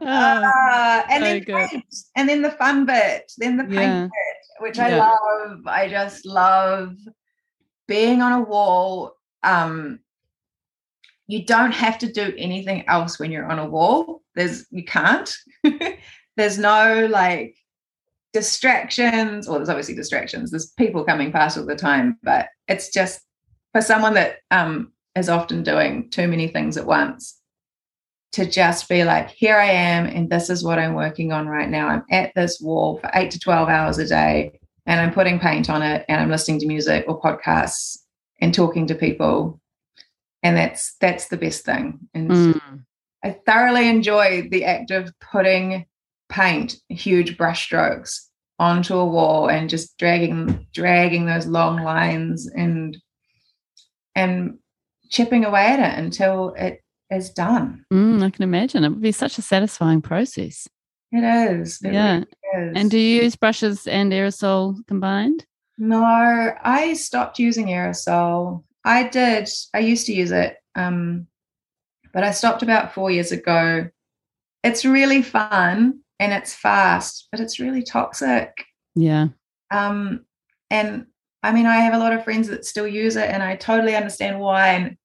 Oh, uh, and so then paint, and then the fun bit, then the paint yeah. bit, which I yeah. love. I just love being on a wall. Um, you don't have to do anything else when you're on a wall. There's you can't. [LAUGHS] there's no like distractions. Well, there's obviously distractions. There's people coming past all the time, but it's just for someone that um, is often doing too many things at once to just be like, here I am, and this is what I'm working on right now. I'm at this wall for eight to 12 hours a day, and I'm putting paint on it, and I'm listening to music or podcasts and talking to people. And that's that's the best thing. And mm. I thoroughly enjoy the act of putting paint, huge brush strokes onto a wall and just dragging dragging those long lines and and chipping away at it until it is done. Mm, I can imagine. It would be such a satisfying process. It is. It yeah. Really is. And do you use brushes and aerosol combined? No, I stopped using aerosol. I did. I used to use it, um, but I stopped about four years ago. It's really fun and it's fast, but it's really toxic. Yeah. Um, and I mean, I have a lot of friends that still use it, and I totally understand why. And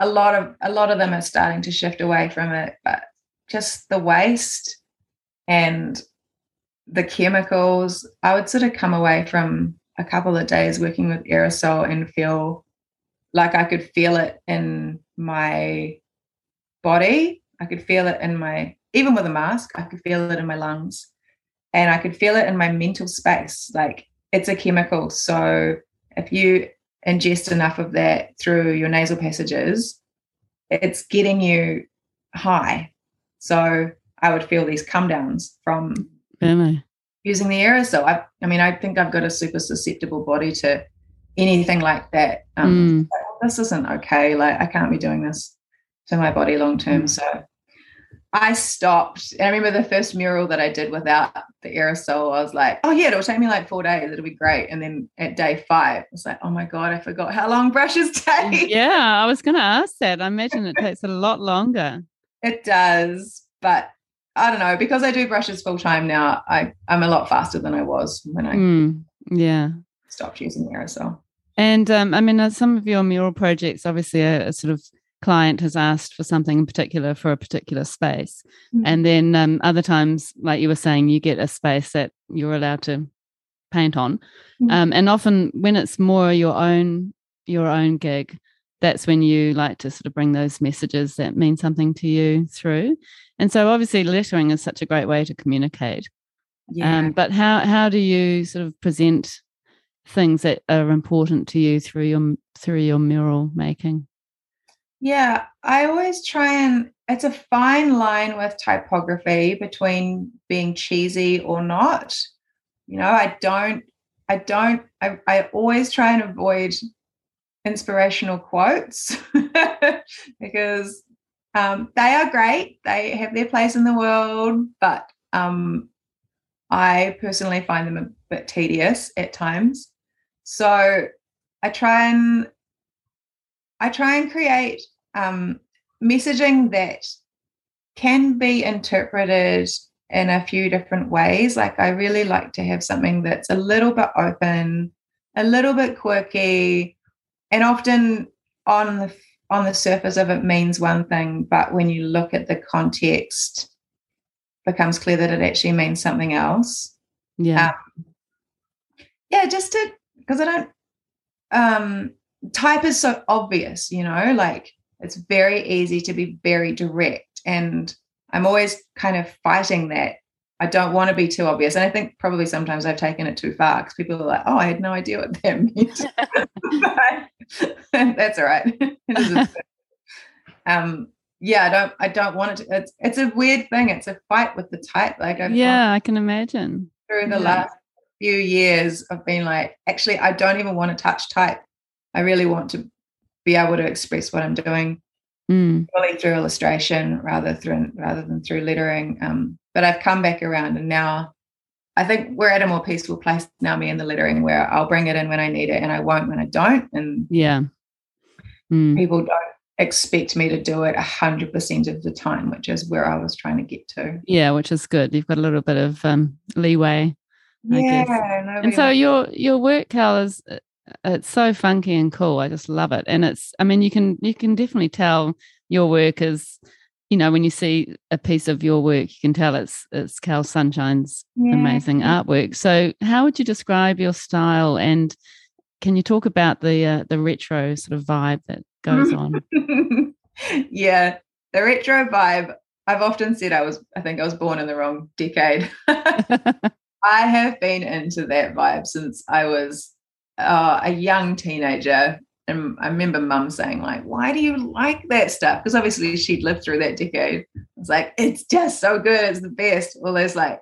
a lot of a lot of them are starting to shift away from it but just the waste and the chemicals i would sort of come away from a couple of days working with aerosol and feel like i could feel it in my body i could feel it in my even with a mask i could feel it in my lungs and i could feel it in my mental space like it's a chemical so if you ingest enough of that through your nasal passages, it's getting you high. So I would feel these come downs from really? using the aerosol. I, I mean, I think I've got a super susceptible body to anything like that. Um, mm. this isn't okay. Like I can't be doing this to my body long term. Mm. So I stopped. And I remember the first mural that I did without the aerosol. I was like, oh yeah, it'll take me like four days. It'll be great. And then at day five, I was like, oh my god, I forgot how long brushes [LAUGHS] take. Yeah, I was going to ask that. I imagine it takes a lot longer. It does, but I don't know because I do brushes full time now. I I'm a lot faster than I was when I mm, yeah stopped using aerosol. And um, I mean, uh, some of your mural projects, obviously, are, sort of client has asked for something in particular for a particular space, mm-hmm. and then um, other times, like you were saying, you get a space that you're allowed to paint on, mm-hmm. um, and often when it's more your own your own gig, that's when you like to sort of bring those messages that mean something to you through. And so, obviously, lettering is such a great way to communicate. Yeah. Um, but how how do you sort of present things that are important to you through your through your mural making? Yeah, I always try and it's a fine line with typography between being cheesy or not. You know, I don't I don't I, I always try and avoid inspirational quotes [LAUGHS] because um, they are great. They have their place in the world, but um, I personally find them a bit tedious at times. So I try and I try and create um, messaging that can be interpreted in a few different ways. Like I really like to have something that's a little bit open, a little bit quirky, and often on the on the surface of it means one thing, but when you look at the context, becomes clear that it actually means something else. Yeah. Um, yeah, just to because I don't um type is so obvious, you know, like it's very easy to be very direct. And I'm always kind of fighting that. I don't want to be too obvious. And I think probably sometimes I've taken it too far because people are like, oh, I had no idea what that [LAUGHS] meant. [LAUGHS] That's all right. [LAUGHS] um, yeah, I don't I don't want it to it's it's a weird thing. It's a fight with the type. Like I've Yeah, I can imagine. Through the yeah. last few years of being like, actually, I don't even want to touch type. I really want to be able to express what I'm doing mm. really through illustration rather through rather than through lettering. Um, but I've come back around and now I think we're at a more peaceful place now, me and the lettering, where I'll bring it in when I need it and I won't when I don't. And yeah, mm. people don't expect me to do it 100% of the time, which is where I was trying to get to. Yeah, which is good. You've got a little bit of um, leeway I yeah, and so your your work, Kel, is uh, it's so funky and cool. I just love it, and it's. I mean, you can you can definitely tell your work is. You know, when you see a piece of your work, you can tell it's it's Kel Sunshine's yeah. amazing artwork. So, how would you describe your style, and can you talk about the uh, the retro sort of vibe that goes on? [LAUGHS] yeah, the retro vibe. I've often said I was. I think I was born in the wrong decade. [LAUGHS] [LAUGHS] I have been into that vibe since I was uh, a young teenager. And I remember mum saying, like, why do you like that stuff? Because obviously she'd lived through that decade. It's like, it's just so good. It's the best. All those like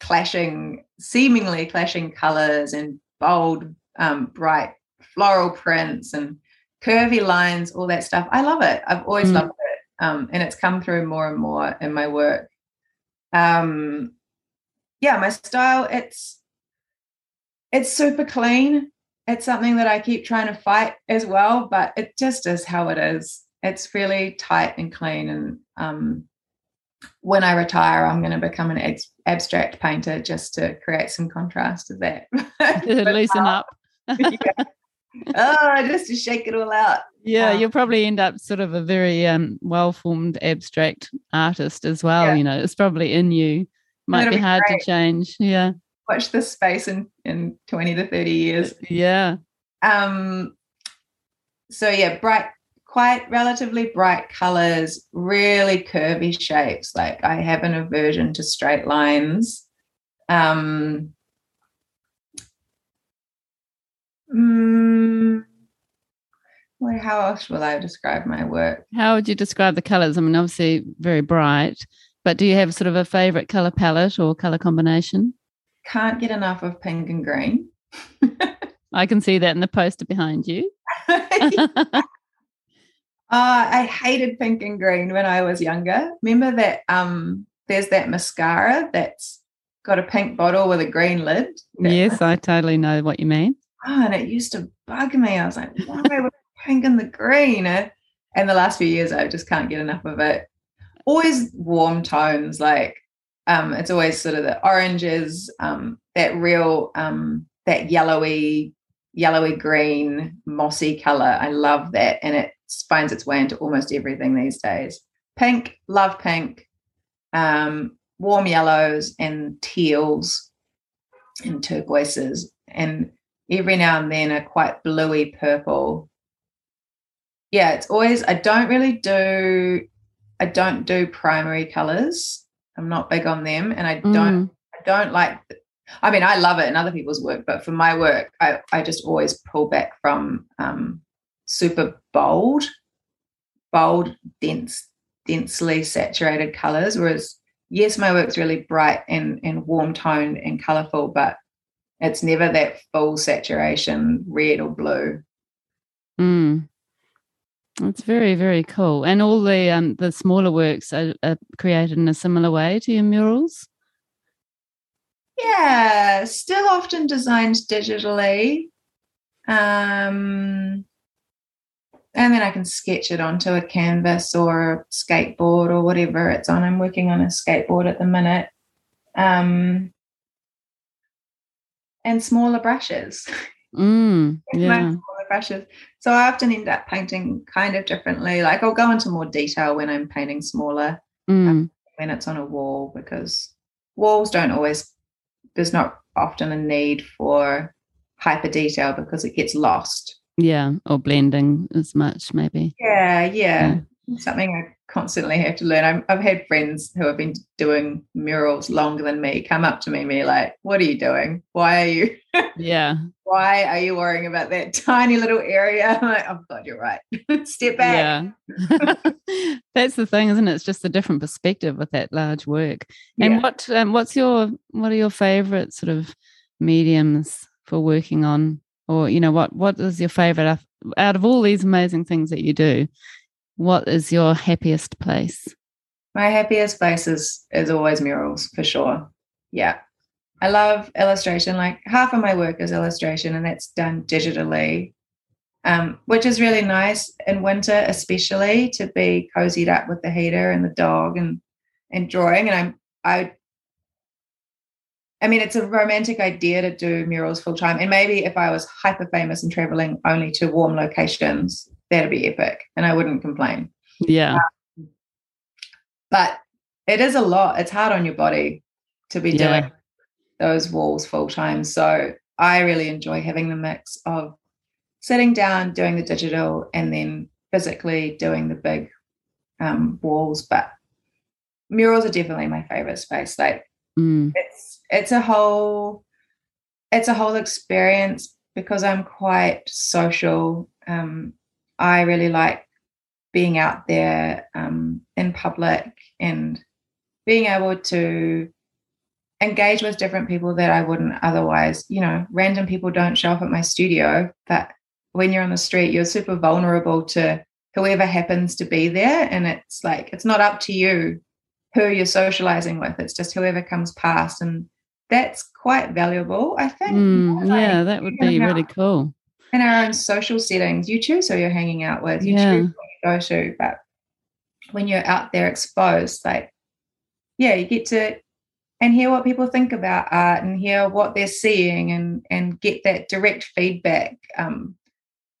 clashing, seemingly clashing colors and bold, um, bright floral prints and curvy lines, all that stuff. I love it. I've always mm. loved it. Um, and it's come through more and more in my work. Um, yeah, my style, it's it's super clean. It's something that I keep trying to fight as well, but it just is how it is. It's really tight and clean. And um, when I retire, I'm going to become an ex- abstract painter just to create some contrast [LAUGHS] to that. Loosen up. [LAUGHS] yeah. Oh, just to shake it all out. Yeah, um, you'll probably end up sort of a very um, well formed abstract artist as well. Yeah. You know, it's probably in you might be, be hard great. to change. Yeah. Watch this space in, in 20 to 30 years. Yeah. Um so yeah, bright, quite relatively bright colors, really curvy shapes. Like I have an aversion to straight lines. Um mm, well, how else will I describe my work? How would you describe the colors? I mean, obviously very bright. But do you have sort of a favorite color palette or color combination? Can't get enough of pink and green. [LAUGHS] I can see that in the poster behind you. [LAUGHS] uh, I hated pink and green when I was younger. Remember that um, there's that mascara that's got a pink bottle with a green lid? Yes, I totally know what you mean. Oh, and it used to bug me. I was like, why would [LAUGHS] pink and the green? And the last few years, I just can't get enough of it. Always warm tones, like um, it's always sort of the oranges, um, that real um, that yellowy, yellowy green, mossy color. I love that, and it finds its way into almost everything these days. Pink, love pink. Um, warm yellows and teals and turquoises, and every now and then a quite bluey purple. Yeah, it's always. I don't really do. I don't do primary colors. I'm not big on them, and I don't. Mm. I don't like. I mean, I love it in other people's work, but for my work, I I just always pull back from um, super bold, bold, dense, densely saturated colors. Whereas, yes, my work's really bright and and warm toned and colorful, but it's never that full saturation red or blue. Mm. It's very, very cool. And all the um, the smaller works are, are, created in a similar way to your murals. Yeah, still often designed digitally. Um, and then I can sketch it onto a canvas or a skateboard or whatever it's on. I'm working on a skateboard at the minute. Um, and smaller brushes. [LAUGHS] Mm, yeah. So I often end up painting kind of differently. Like I'll go into more detail when I'm painting smaller mm. um, when it's on a wall because walls don't always there's not often a need for hyper detail because it gets lost. Yeah, or blending as much maybe. Yeah, yeah. yeah. Something I constantly have to learn. i have had friends who have been doing murals longer than me come up to me and be like, "What are you doing? Why are you? [LAUGHS] Yeah, why are you worrying about that [LAUGHS] tiny little area?" I'm like, "Oh God, you're right. [LAUGHS] Step back." Yeah, that's the thing, isn't it? It's just a different perspective with that large work. And yeah. what um, what's your what are your favorite sort of mediums for working on, or you know what what is your favorite out of all these amazing things that you do? What is your happiest place? My happiest place is is always murals for sure. Yeah. I love illustration. Like half of my work is illustration and that's done digitally. Um, which is really nice in winter, especially to be cozied up with the heater and the dog and and drawing. And I'm I I mean, it's a romantic idea to do murals full time. And maybe if I was hyper famous and traveling only to warm locations, that'd be epic and I wouldn't complain. Yeah. Um, but it is a lot. It's hard on your body to be yeah. doing those walls full time. So I really enjoy having the mix of sitting down, doing the digital, and then physically doing the big um, walls. But murals are definitely my favorite space. Like mm. it's it's a whole it's a whole experience because I'm quite social. Um, I really like being out there um, in public and being able to engage with different people that I wouldn't otherwise. You know, random people don't show up at my studio, but when you're on the street, you're super vulnerable to whoever happens to be there. And it's like, it's not up to you who you're socializing with, it's just whoever comes past. And that's quite valuable, I think. Mm, yeah, that would be really cool in our own social settings, you choose who you're hanging out with, you yeah. choose who you go to. But when you're out there exposed, like, yeah, you get to and hear what people think about art and hear what they're seeing and and get that direct feedback, um,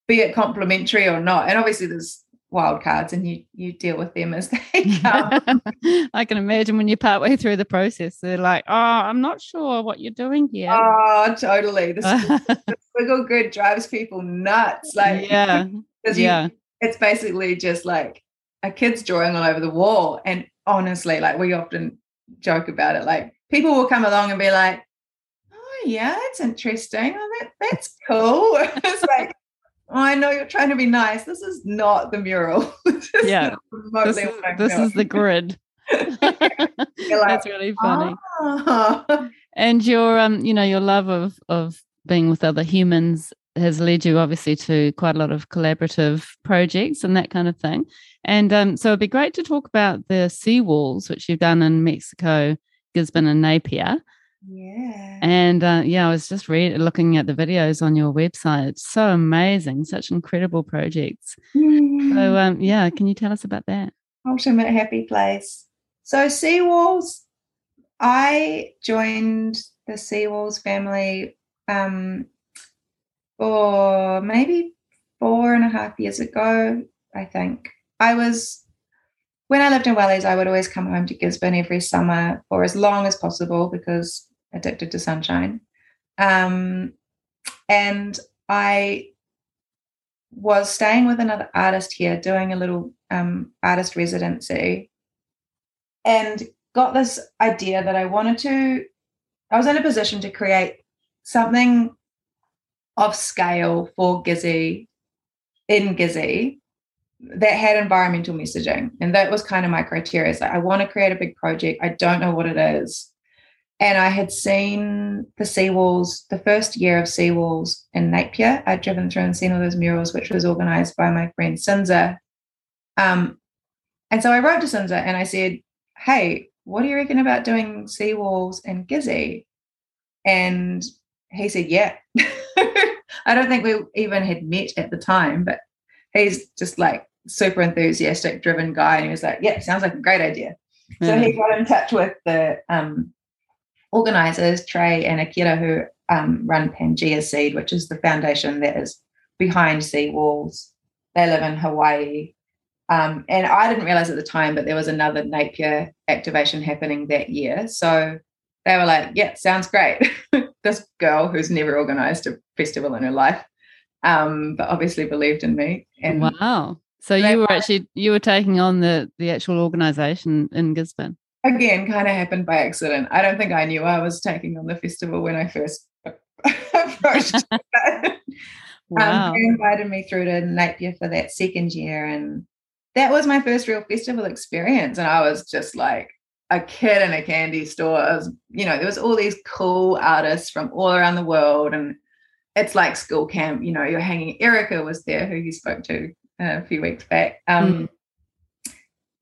be it complimentary or not. And obviously there's wild cards and you you deal with them as [LAUGHS] they come. [LAUGHS] I can imagine when you're partway through the process, they're like, "Oh, I'm not sure what you're doing here." Oh, totally. The, [LAUGHS] squiggle grid drives people nuts. Like, yeah, yeah. You, it's basically just like a kid's drawing all over the wall. And honestly, like we often joke about it. Like people will come along and be like, "Oh, yeah, that's interesting. Oh, that that's cool." it's like oh, I know you're trying to be nice. This is not the mural. yeah. [LAUGHS] This, is, this is, the [LAUGHS] grid. [LAUGHS] like, That's really funny. Oh. And your um, you know, your love of of being with other humans has led you obviously to quite a lot of collaborative projects and that kind of thing. And um, so it'd be great to talk about the seawalls, which you've done in Mexico, Gisborne, and Napier. Yeah. And uh, yeah, I was just read, looking at the videos on your website. It's so amazing, such incredible projects. Mm. So um, yeah, can you tell us about that? Ultimate happy place. So seawalls, I joined the seawalls family um, for maybe four and a half years ago, I think. I was, when I lived in Wellies, I would always come home to Gisborne every summer for as long as possible because addicted to sunshine. Um, and I was staying with another artist here, doing a little um, artist residency, and got this idea that I wanted to. I was in a position to create something of scale for Gizzy in Gizzy that had environmental messaging. And that was kind of my criteria. It's like I want to create a big project. I don't know what it is. And I had seen the seawalls, the first year of seawalls in Napier. I'd driven through and seen all those murals, which was organized by my friend Cinzah. Um, and so I wrote to Cinzah and I said, Hey, what do you reckon about doing seawalls in Gizzy? And he said, Yeah. [LAUGHS] I don't think we even had met at the time, but he's just like super enthusiastic, driven guy. And he was like, Yeah, sounds like a great idea. Yeah. So he got in touch with the um, organizers, Trey and Akira, who um, run PangeaSeed, which is the foundation that is behind Seawalls. They live in Hawaii. Um, and I didn't realize at the time, but there was another Napier activation happening that year. So they were like, yeah, sounds great. [LAUGHS] this girl who's never organized a festival in her life, um, but obviously believed in me. And wow. So you were actually you were taking on the the actual organization in Gisborne. Again, kind of happened by accident. I don't think I knew I was taking on the festival when I first [LAUGHS] approached. [LAUGHS] wow. Um, they invited me through to Napier for that second year, and that was my first real festival experience. And I was just like, a kid in a candy store. Was, you know, there was all these cool artists from all around the world, and it's like school camp. You know, you're hanging. Erica was there, who you spoke to uh, a few weeks back. Um, mm.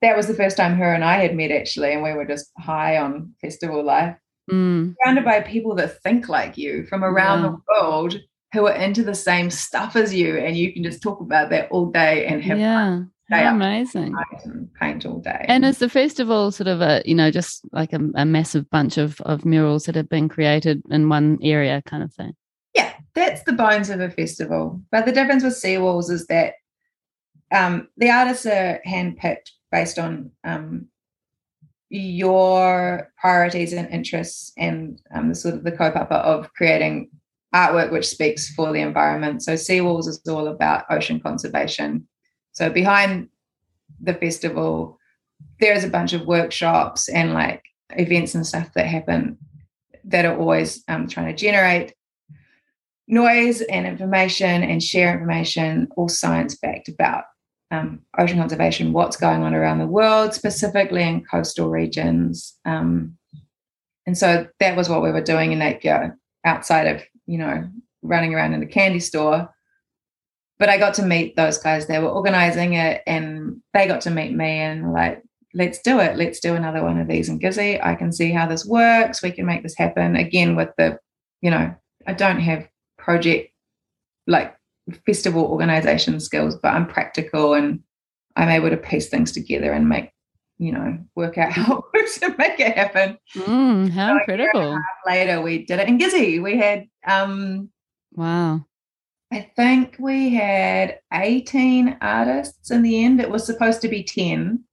That was the first time her and I had met actually, and we were just high on festival life, mm. surrounded by people that think like you from around yeah. the world who are into the same stuff as you, and you can just talk about that all day and have yeah. fun amazing. And paint all day. And is the festival sort of a, you know, just like a, a, massive bunch of, of murals that have been created in one area kind of thing? Yeah, that's the bones of a festival. But the difference with Seawalls is that um, the artists are handpicked based on um, your priorities and interests and um, the sort of the kaupapa of creating artwork which speaks for the environment. So Seawalls is all about ocean conservation so behind the festival, there's a bunch of workshops and like events and stuff that happen that are always um, trying to generate noise and information and share information, all science backed about um, ocean conservation, what's going on around the world, specifically in coastal regions. Um, and so that was what we were doing in Napier outside of, you know, running around in the candy store but I got to meet those guys. They were organizing it and they got to meet me and like, let's do it. Let's do another one of these in Gizzy. I can see how this works. We can make this happen again with the, you know, I don't have project like festival organization skills, but I'm practical and I'm able to piece things together and make, you know, work out [LAUGHS] how to make it happen. Mm, how so critical. Later, we did it in Gizzy. We had, um, wow I think we had 18 artists in the end. It was supposed to be 10,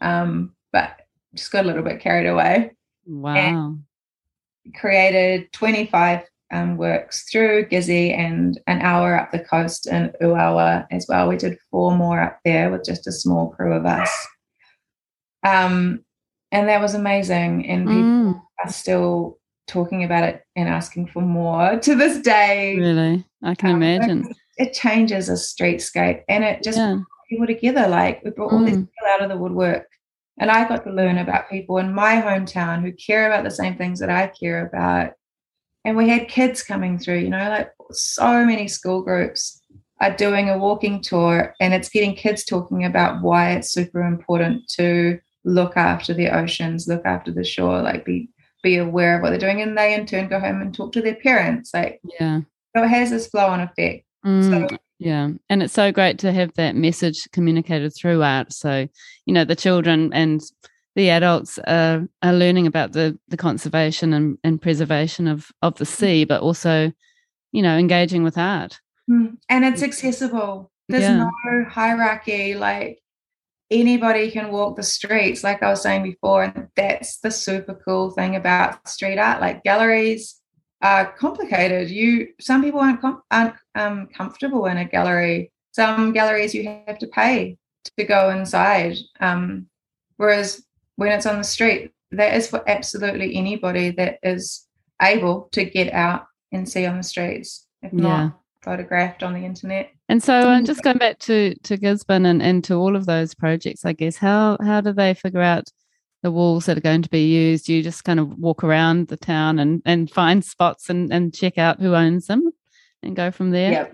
um, but just got a little bit carried away. Wow. created 25 um, works through Gizzy and an hour up the coast in Uawa as well. We did four more up there with just a small crew of us. Um, and that was amazing. And people mm. are still talking about it and asking for more [LAUGHS] to this day. Really? I can um, imagine. It changes a streetscape and it just yeah. people together. Like we brought all mm. these people out of the woodwork. And I got to learn about people in my hometown who care about the same things that I care about. And we had kids coming through, you know, like so many school groups are doing a walking tour and it's getting kids talking about why it's super important to look after the oceans, look after the shore, like be be aware of what they're doing. And they in turn go home and talk to their parents. Like yeah. So it has this flow on effect. Mm, so, yeah. And it's so great to have that message communicated throughout. So, you know, the children and the adults are, are learning about the, the conservation and, and preservation of, of the sea, but also, you know, engaging with art. Mm, and it's accessible. There's yeah. no hierarchy. Like anybody can walk the streets, like I was saying before. And that's the super cool thing about street art. Like galleries are complicated. You some people aren't, com- aren't um, comfortable in a gallery. Some galleries you have to pay to go inside. Um, whereas when it's on the street, that is for absolutely anybody that is able to get out and see on the streets, if yeah. not photographed on the internet. And so, uh, just going back to to Gisborne and, and to all of those projects, I guess how how do they figure out the walls that are going to be used? You just kind of walk around the town and and find spots and and check out who owns them, and go from there. Yeah,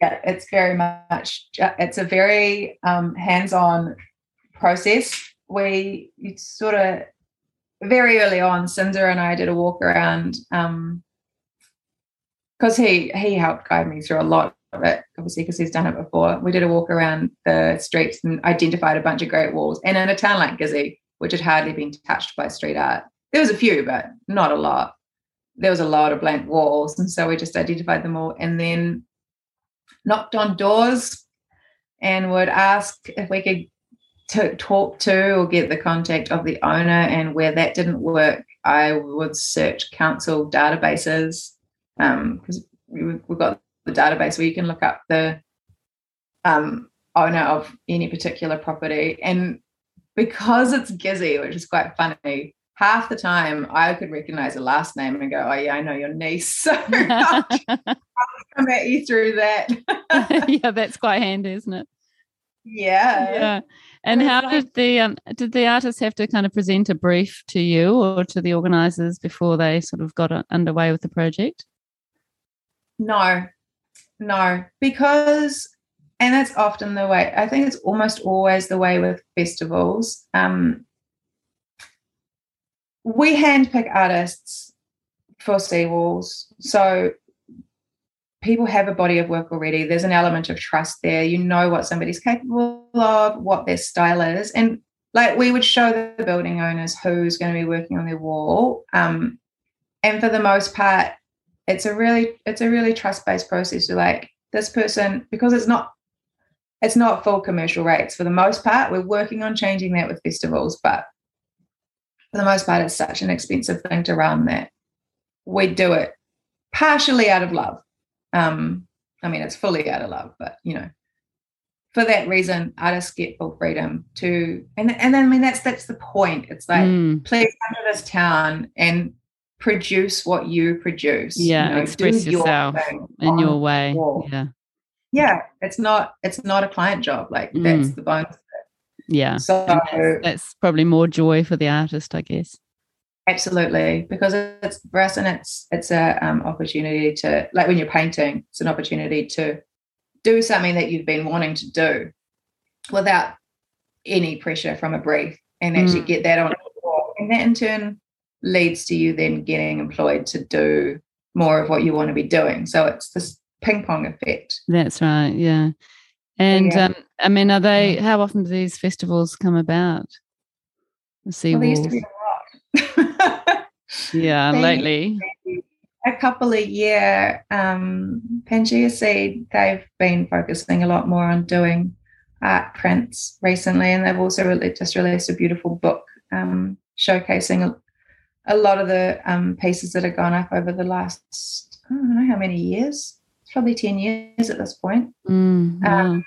yeah, it's very much it's a very um, hands on process we sort of very early on, Cinzah and I did a walk around um because he he helped guide me through a lot of it, obviously because he's done it before. We did a walk around the streets and identified a bunch of great walls. And in a town like Gizzy, which had hardly been touched by street art, there was a few, but not a lot. There was a lot of blank walls, and so we just identified them all, and then knocked on doors and would ask if we could to talk to or get the contact of the owner. And where that didn't work, I would search council databases because um, we've got the database where you can look up the um, owner of any particular property. And because it's Gizzy, which is quite funny, half the time I could recognize a last name and go, "Oh yeah, I know your niece." [LAUGHS] So [LAUGHS] I'll, come at you through that. [LAUGHS] yeah, that's quite handy, isn't it? Yeah. Yeah. And how did the um, did the artists have to kind of present a brief to you or to the organisers before they sort of got underway with the project? No, no, because and that's often the way. I think it's almost always the way with festivals. Um, we handpick artists for Seawalls, so people have a body of work already. There's an element of trust there. You know what somebody's capable of, what their style is. And like we would show the building owners who's going to be working on their wall. Um, and for the most part, it's a really it's a really trust-based process. You're like, this person, because it's not it's not full commercial rates for the most part. We're working on changing that with festivals, but for the most part, it's such an expensive thing to run that we do it partially out of love um, I mean, it's fully out of love, but you know, for that reason, artists get full freedom to, and and then I mean that's that's the point. It's like mm. please come to this town and produce what you produce. Yeah, you know, express yourself in your way. Yeah, yeah. It's not it's not a client job. Like mm. that's the bonus. Yeah, so that's, that's probably more joy for the artist, I guess. Absolutely, because it's for us, and it's it's a um, opportunity to like when you're painting, it's an opportunity to do something that you've been wanting to do without any pressure from a brief, and actually mm. get that on, and that in turn leads to you then getting employed to do more of what you want to be doing. So it's this ping pong effect. That's right. Yeah. And yeah. Um, I mean, are they? How often do these festivals come about? The sea well, yeah, lately. A couple of year, um, PangeaSeed, they've been focusing a lot more on doing art prints recently, and they've also really just released a beautiful book um, showcasing a, a, lot of the um, pieces that have gone up over the last, I don't know how many years, it's probably 10 years at this point. Mm, wow. Um,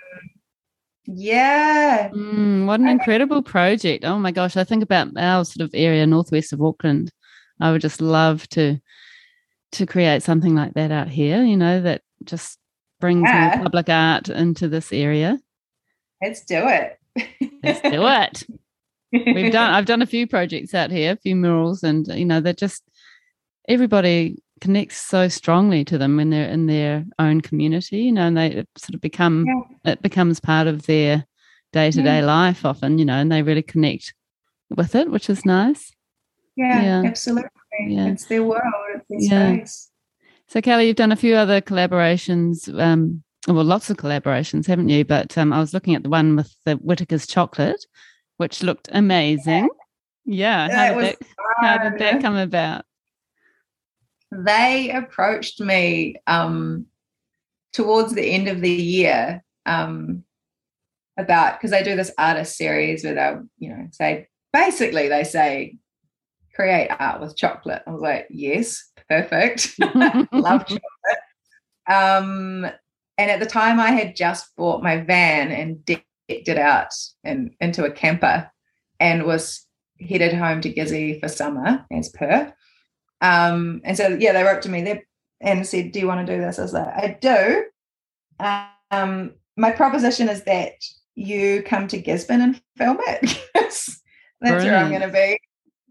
yeah. Mm, what an incredible project. Oh my gosh. I think about our sort of area northwest of Auckland. I would just love to to create something like that out here, you know, that just brings yeah. public art into this area. Let's do it. Let's do [LAUGHS] it. We've done I've done a few projects out here, a few murals and you know, they're just everybody connects so strongly to them when they're in their own community, you know, and they sort of become yeah. it becomes part of their day to day life often, you know, and they really connect with it, which is nice. Yeah, yeah. absolutely. Yeah. It's their world, it's their yeah. space. So, Kelly, you've done a few other collaborations, um, well, lots of collaborations, haven't you? But um, I was looking at the one with the Whittaker's chocolate, which looked amazing. Yeah. How, did that, how did that come about? They approached me um, towards the end of the year um, about because they do this artist series where they, you know, say basically they say create art with chocolate. I was like, yes, perfect. [LAUGHS] [LAUGHS] Love chocolate. Um, and at the time, I had just bought my van and decked it out and into a camper, and was headed home to Gizzy for summer as per. Um, and so yeah, they wrote to me there and said, "Do you want to do this?" I was like, "I do." Um, my proposition is that you come to Gisborne and film it. [LAUGHS] That's Brilliant. where I'm going to be.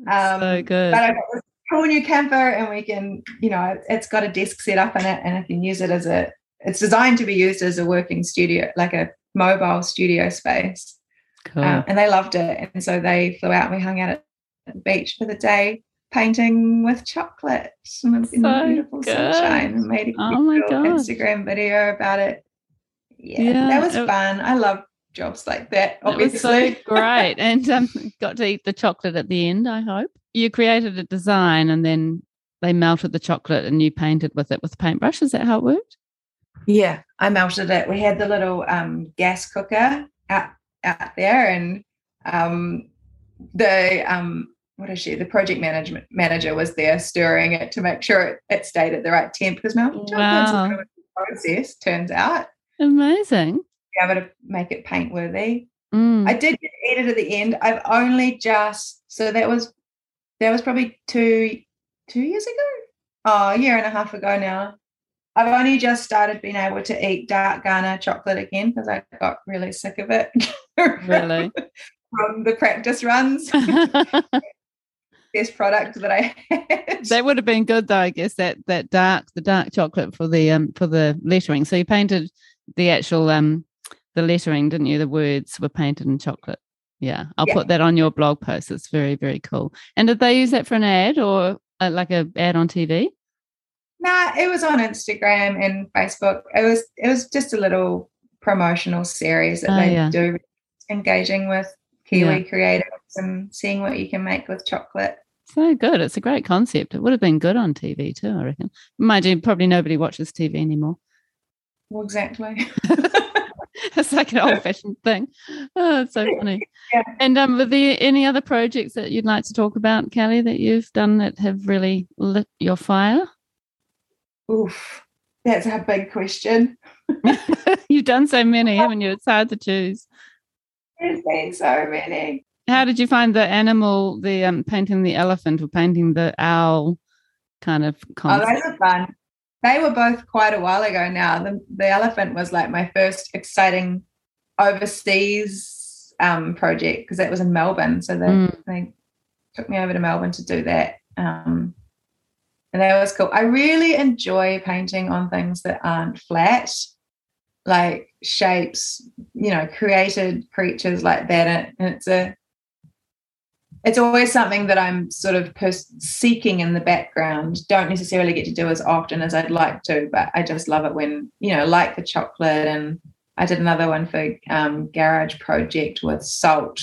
Um, so good. But I've got this cool new camper, and we can, you know, it's got a desk set up in it, and I can use it as a. It's designed to be used as a working studio, like a mobile studio space. Cool. Um, and they loved it, and so they flew out. and We hung out at the beach for the day, painting with chocolate so in the beautiful good. sunshine, and made a oh my Instagram video about it. Yeah, yeah that was it, fun. I love jobs like that. Obviously, was so [LAUGHS] great, and um, got to eat the chocolate at the end. I hope you created a design, and then they melted the chocolate, and you painted with it with a paintbrush. Is that how it worked? Yeah, I melted it. We had the little um, gas cooker out out there, and um, the um, what is she? The project management manager was there stirring it to make sure it, it stayed at the right temp because melted wow. chocolate process turns out. Amazing be able to make it paint worthy. Mm. I did get edit at the end. I've only just so that was that was probably two two years ago. Oh, a year and a half ago now. I've only just started being able to eat dark Ghana chocolate again because I got really sick of it. Really? [LAUGHS] From the practice runs. [LAUGHS] Best product that I had. That would have been good though, I guess, that that dark the dark chocolate for the um for the lettering. So you painted the actual um the lettering, didn't you? The words were painted in chocolate. Yeah, I'll yeah. put that on your blog post. It's very, very cool. And did they use that for an ad or uh, like a ad on TV? Nah, it was on Instagram and Facebook. It was it was just a little promotional series that oh, they yeah. do, engaging with Kiwi yeah. creatives and seeing what you can make with chocolate. So good. It's a great concept. It would have been good on TV too, I reckon. Mind you, probably nobody watches TV anymore. Well, exactly. [LAUGHS] [LAUGHS] it's like an old fashioned thing. Oh, it's so funny. [LAUGHS] Yeah. And um, were there any other projects that you'd like to talk about, Kelly, that you've done that have really lit your fire? Oof, that's a big question. [LAUGHS] you've done so many, haven't you? It's hard to choose. There's been so many. How did you find the animal, the um, painting the elephant or painting the owl kind of concept? Oh, those are fun they were both quite a while ago now. The, the elephant was like my first exciting overseas um, project because that was in Melbourne. So they, mm. they took me over to Melbourne to do that. Um, and that was cool. I really enjoy painting on things that aren't flat, like shapes, you know, created creatures like that. And it's a it's always something that I'm sort of pers- seeking in the background. Don't necessarily get to do as often as I'd like to, but I just love it when you know, like the chocolate. And I did another one for um, Garage Project with salt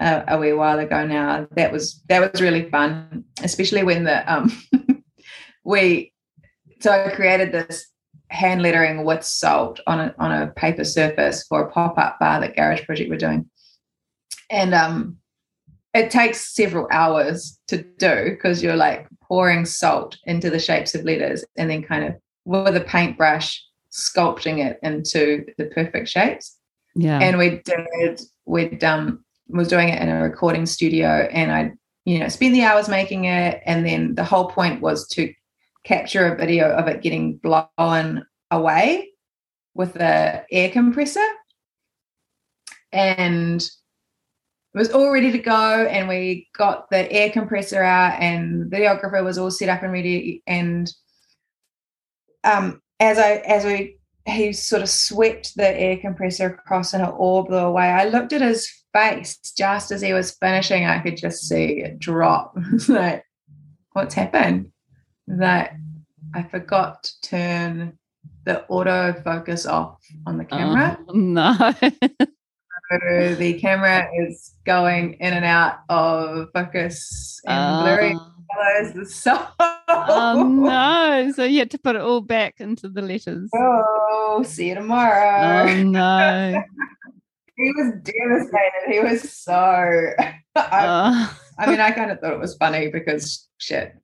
uh, a wee while ago. Now that was that was really fun, especially when the um, [LAUGHS] we so I created this hand lettering with salt on a on a paper surface for a pop up bar that Garage Project were doing, and um it takes several hours to do because you're like pouring salt into the shapes of letters and then kind of with a paintbrush sculpting it into the perfect shapes. Yeah. And we did we'd um was doing it in a recording studio and I you know spend the hours making it and then the whole point was to capture a video of it getting blown away with the air compressor and it was all ready to go and we got the air compressor out and the videographer was all set up and ready and um, as I as we he sort of swept the air compressor across and it all blew away. I looked at his face just as he was finishing. I could just see it drop. [LAUGHS] like, what's happened? That I forgot to turn the auto focus off on the camera. Oh, [LAUGHS] no. So the camera is going in and out of focus and blurring colors. [LAUGHS] So oh no! So you had to put it all back into the letters. Oh, see you tomorrow. Oh no! [LAUGHS] he was devastated. He was so. [LAUGHS] I, uh. I mean, I kind of thought it was funny because shit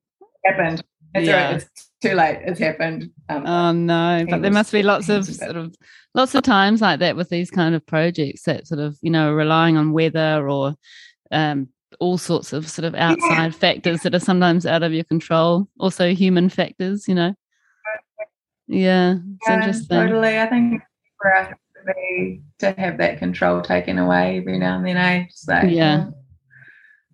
happened. It's, yeah. it's too late. It's happened. Um, oh no! But there must be lots of sort of lots of times like that with these kind of projects that sort of you know relying on weather or um, all sorts of sort of outside yeah. factors that are sometimes out of your control. Also, human factors. You know. Yeah, it's yeah, interesting. Totally, I think for us to be to have that control taken away every now and then. I so yeah,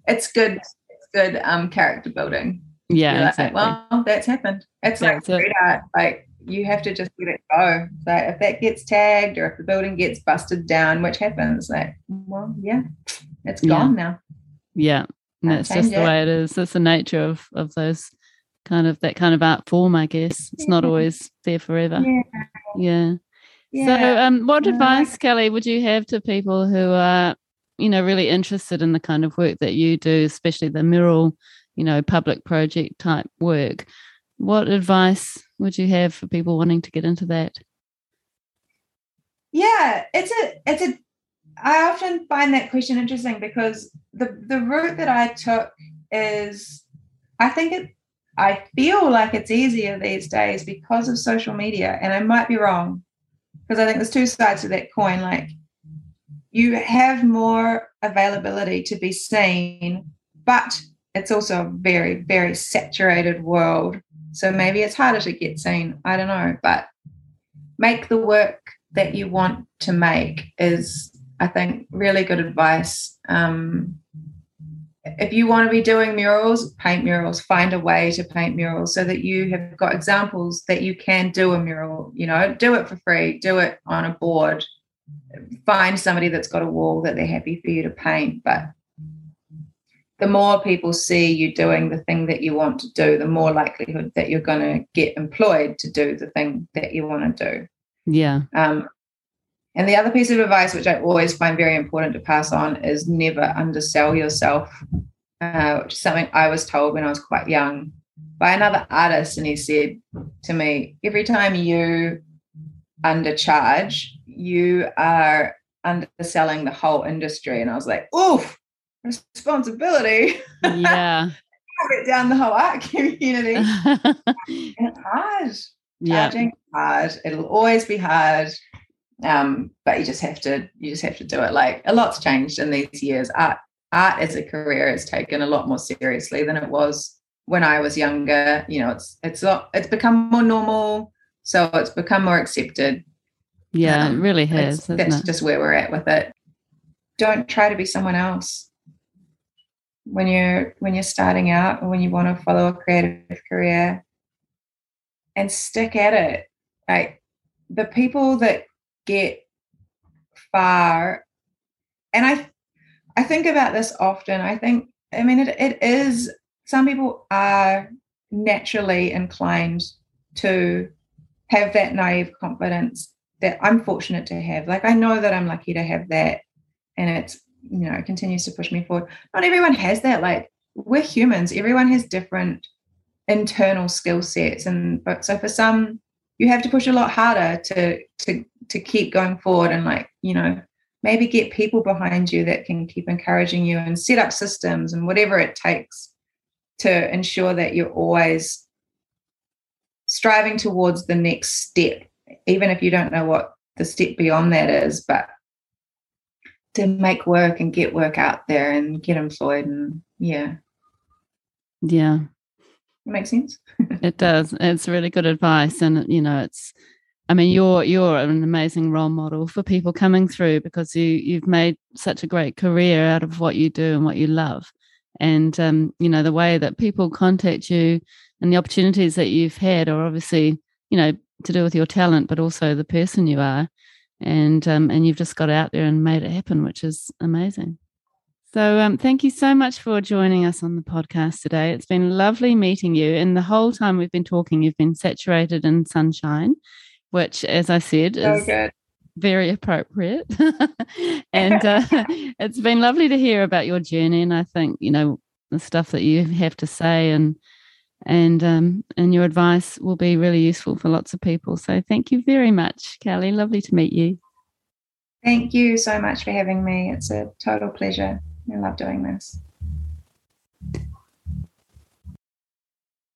it's good. It's good um character building. Yeah, like, exactly. well, that's happened. It's that's like it. Like you have to just let it go. So if that gets tagged or if the building gets busted down, which happens, like, well, yeah, it's gone yeah. now. Yeah. And that's just the it. way it is. That's the nature of of those kind of that kind of art form, I guess. It's yeah. not always there forever. Yeah. yeah. yeah. So um what advice, Kelly, would you have to people who are, you know, really interested in the kind of work that you do, especially the mural, you know, public project type work? What advice would you have for people wanting to get into that? Yeah, it's a it's a I often find that question interesting because the the route that I took is I think it I feel like it's easier these days because of social media and I might be wrong because I think there's two sides to that coin like you have more availability to be seen but it's also a very very saturated world so maybe it's harder to get seen. I don't know, but make the work that you want to make is, I think, really good advice. Um, if you want to be doing murals, paint murals, find a way to paint murals so that you have got examples that you can do a mural, you know, do it for free, do it on a board, find somebody that's got a wall that they're happy for you to paint. But the more people see you doing the thing that you want to do, the more likelihood that you're going to get employed to do the thing that you want to do. Yeah. Um, and the other piece of advice, which I always find very important to pass on, is never undersell yourself, uh, which is something I was told when I was quite young by another artist. And he said to me, every time you undercharge, you are underselling the whole industry. And I was like, oof, responsibility. Yeah. [LAUGHS] it down the whole art community. [LAUGHS] it's hard. Yeah. Hard. It'll always be hard. Um, but you just have to you just have to do it. Like a lot's changed in these years. Art art as a career is taken a lot more seriously than it was when I was younger. You know, it's it's not it's become more normal. So it's become more accepted. Yeah, um, it really has. That's it? just where we're at with it. Don't try to be someone else when you're when you're starting out or when you want to follow a creative career and stick at it. Like the people that get far and i i think about this often. I think i mean it, it is some people are naturally inclined to have that naive confidence that i'm fortunate to have. Like i know that i'm lucky to have that and it's you know continues to push me forward. Not everyone has that like we're humans everyone has different internal skill sets and but so for some you have to push a lot harder to to to keep going forward and like you know maybe get people behind you that can keep encouraging you and set up systems and whatever it takes to ensure that you're always striving towards the next step even if you don't know what the step beyond that is but to make work and get work out there and get employed and yeah. Yeah. It makes sense? [LAUGHS] It does. It's really good advice and you know it's i mean you're you're an amazing role model for people coming through because you you've made such a great career out of what you do and what you love. And um, you know the way that people contact you and the opportunities that you've had are obviously you know, to do with your talent, but also the person you are. And um, and you've just got out there and made it happen, which is amazing. So um, thank you so much for joining us on the podcast today. It's been lovely meeting you. And the whole time we've been talking, you've been saturated in sunshine, which, as I said, So is good. very appropriate. [LAUGHS] [LAUGHS] and uh, it's been lovely to hear about your journey. And I think, you know, the stuff that you have to say and and um, and your advice will be really useful for lots of people. So thank you very much, Kelly. Lovely to meet you. Thank you so much for having me. It's a total pleasure. I love doing this.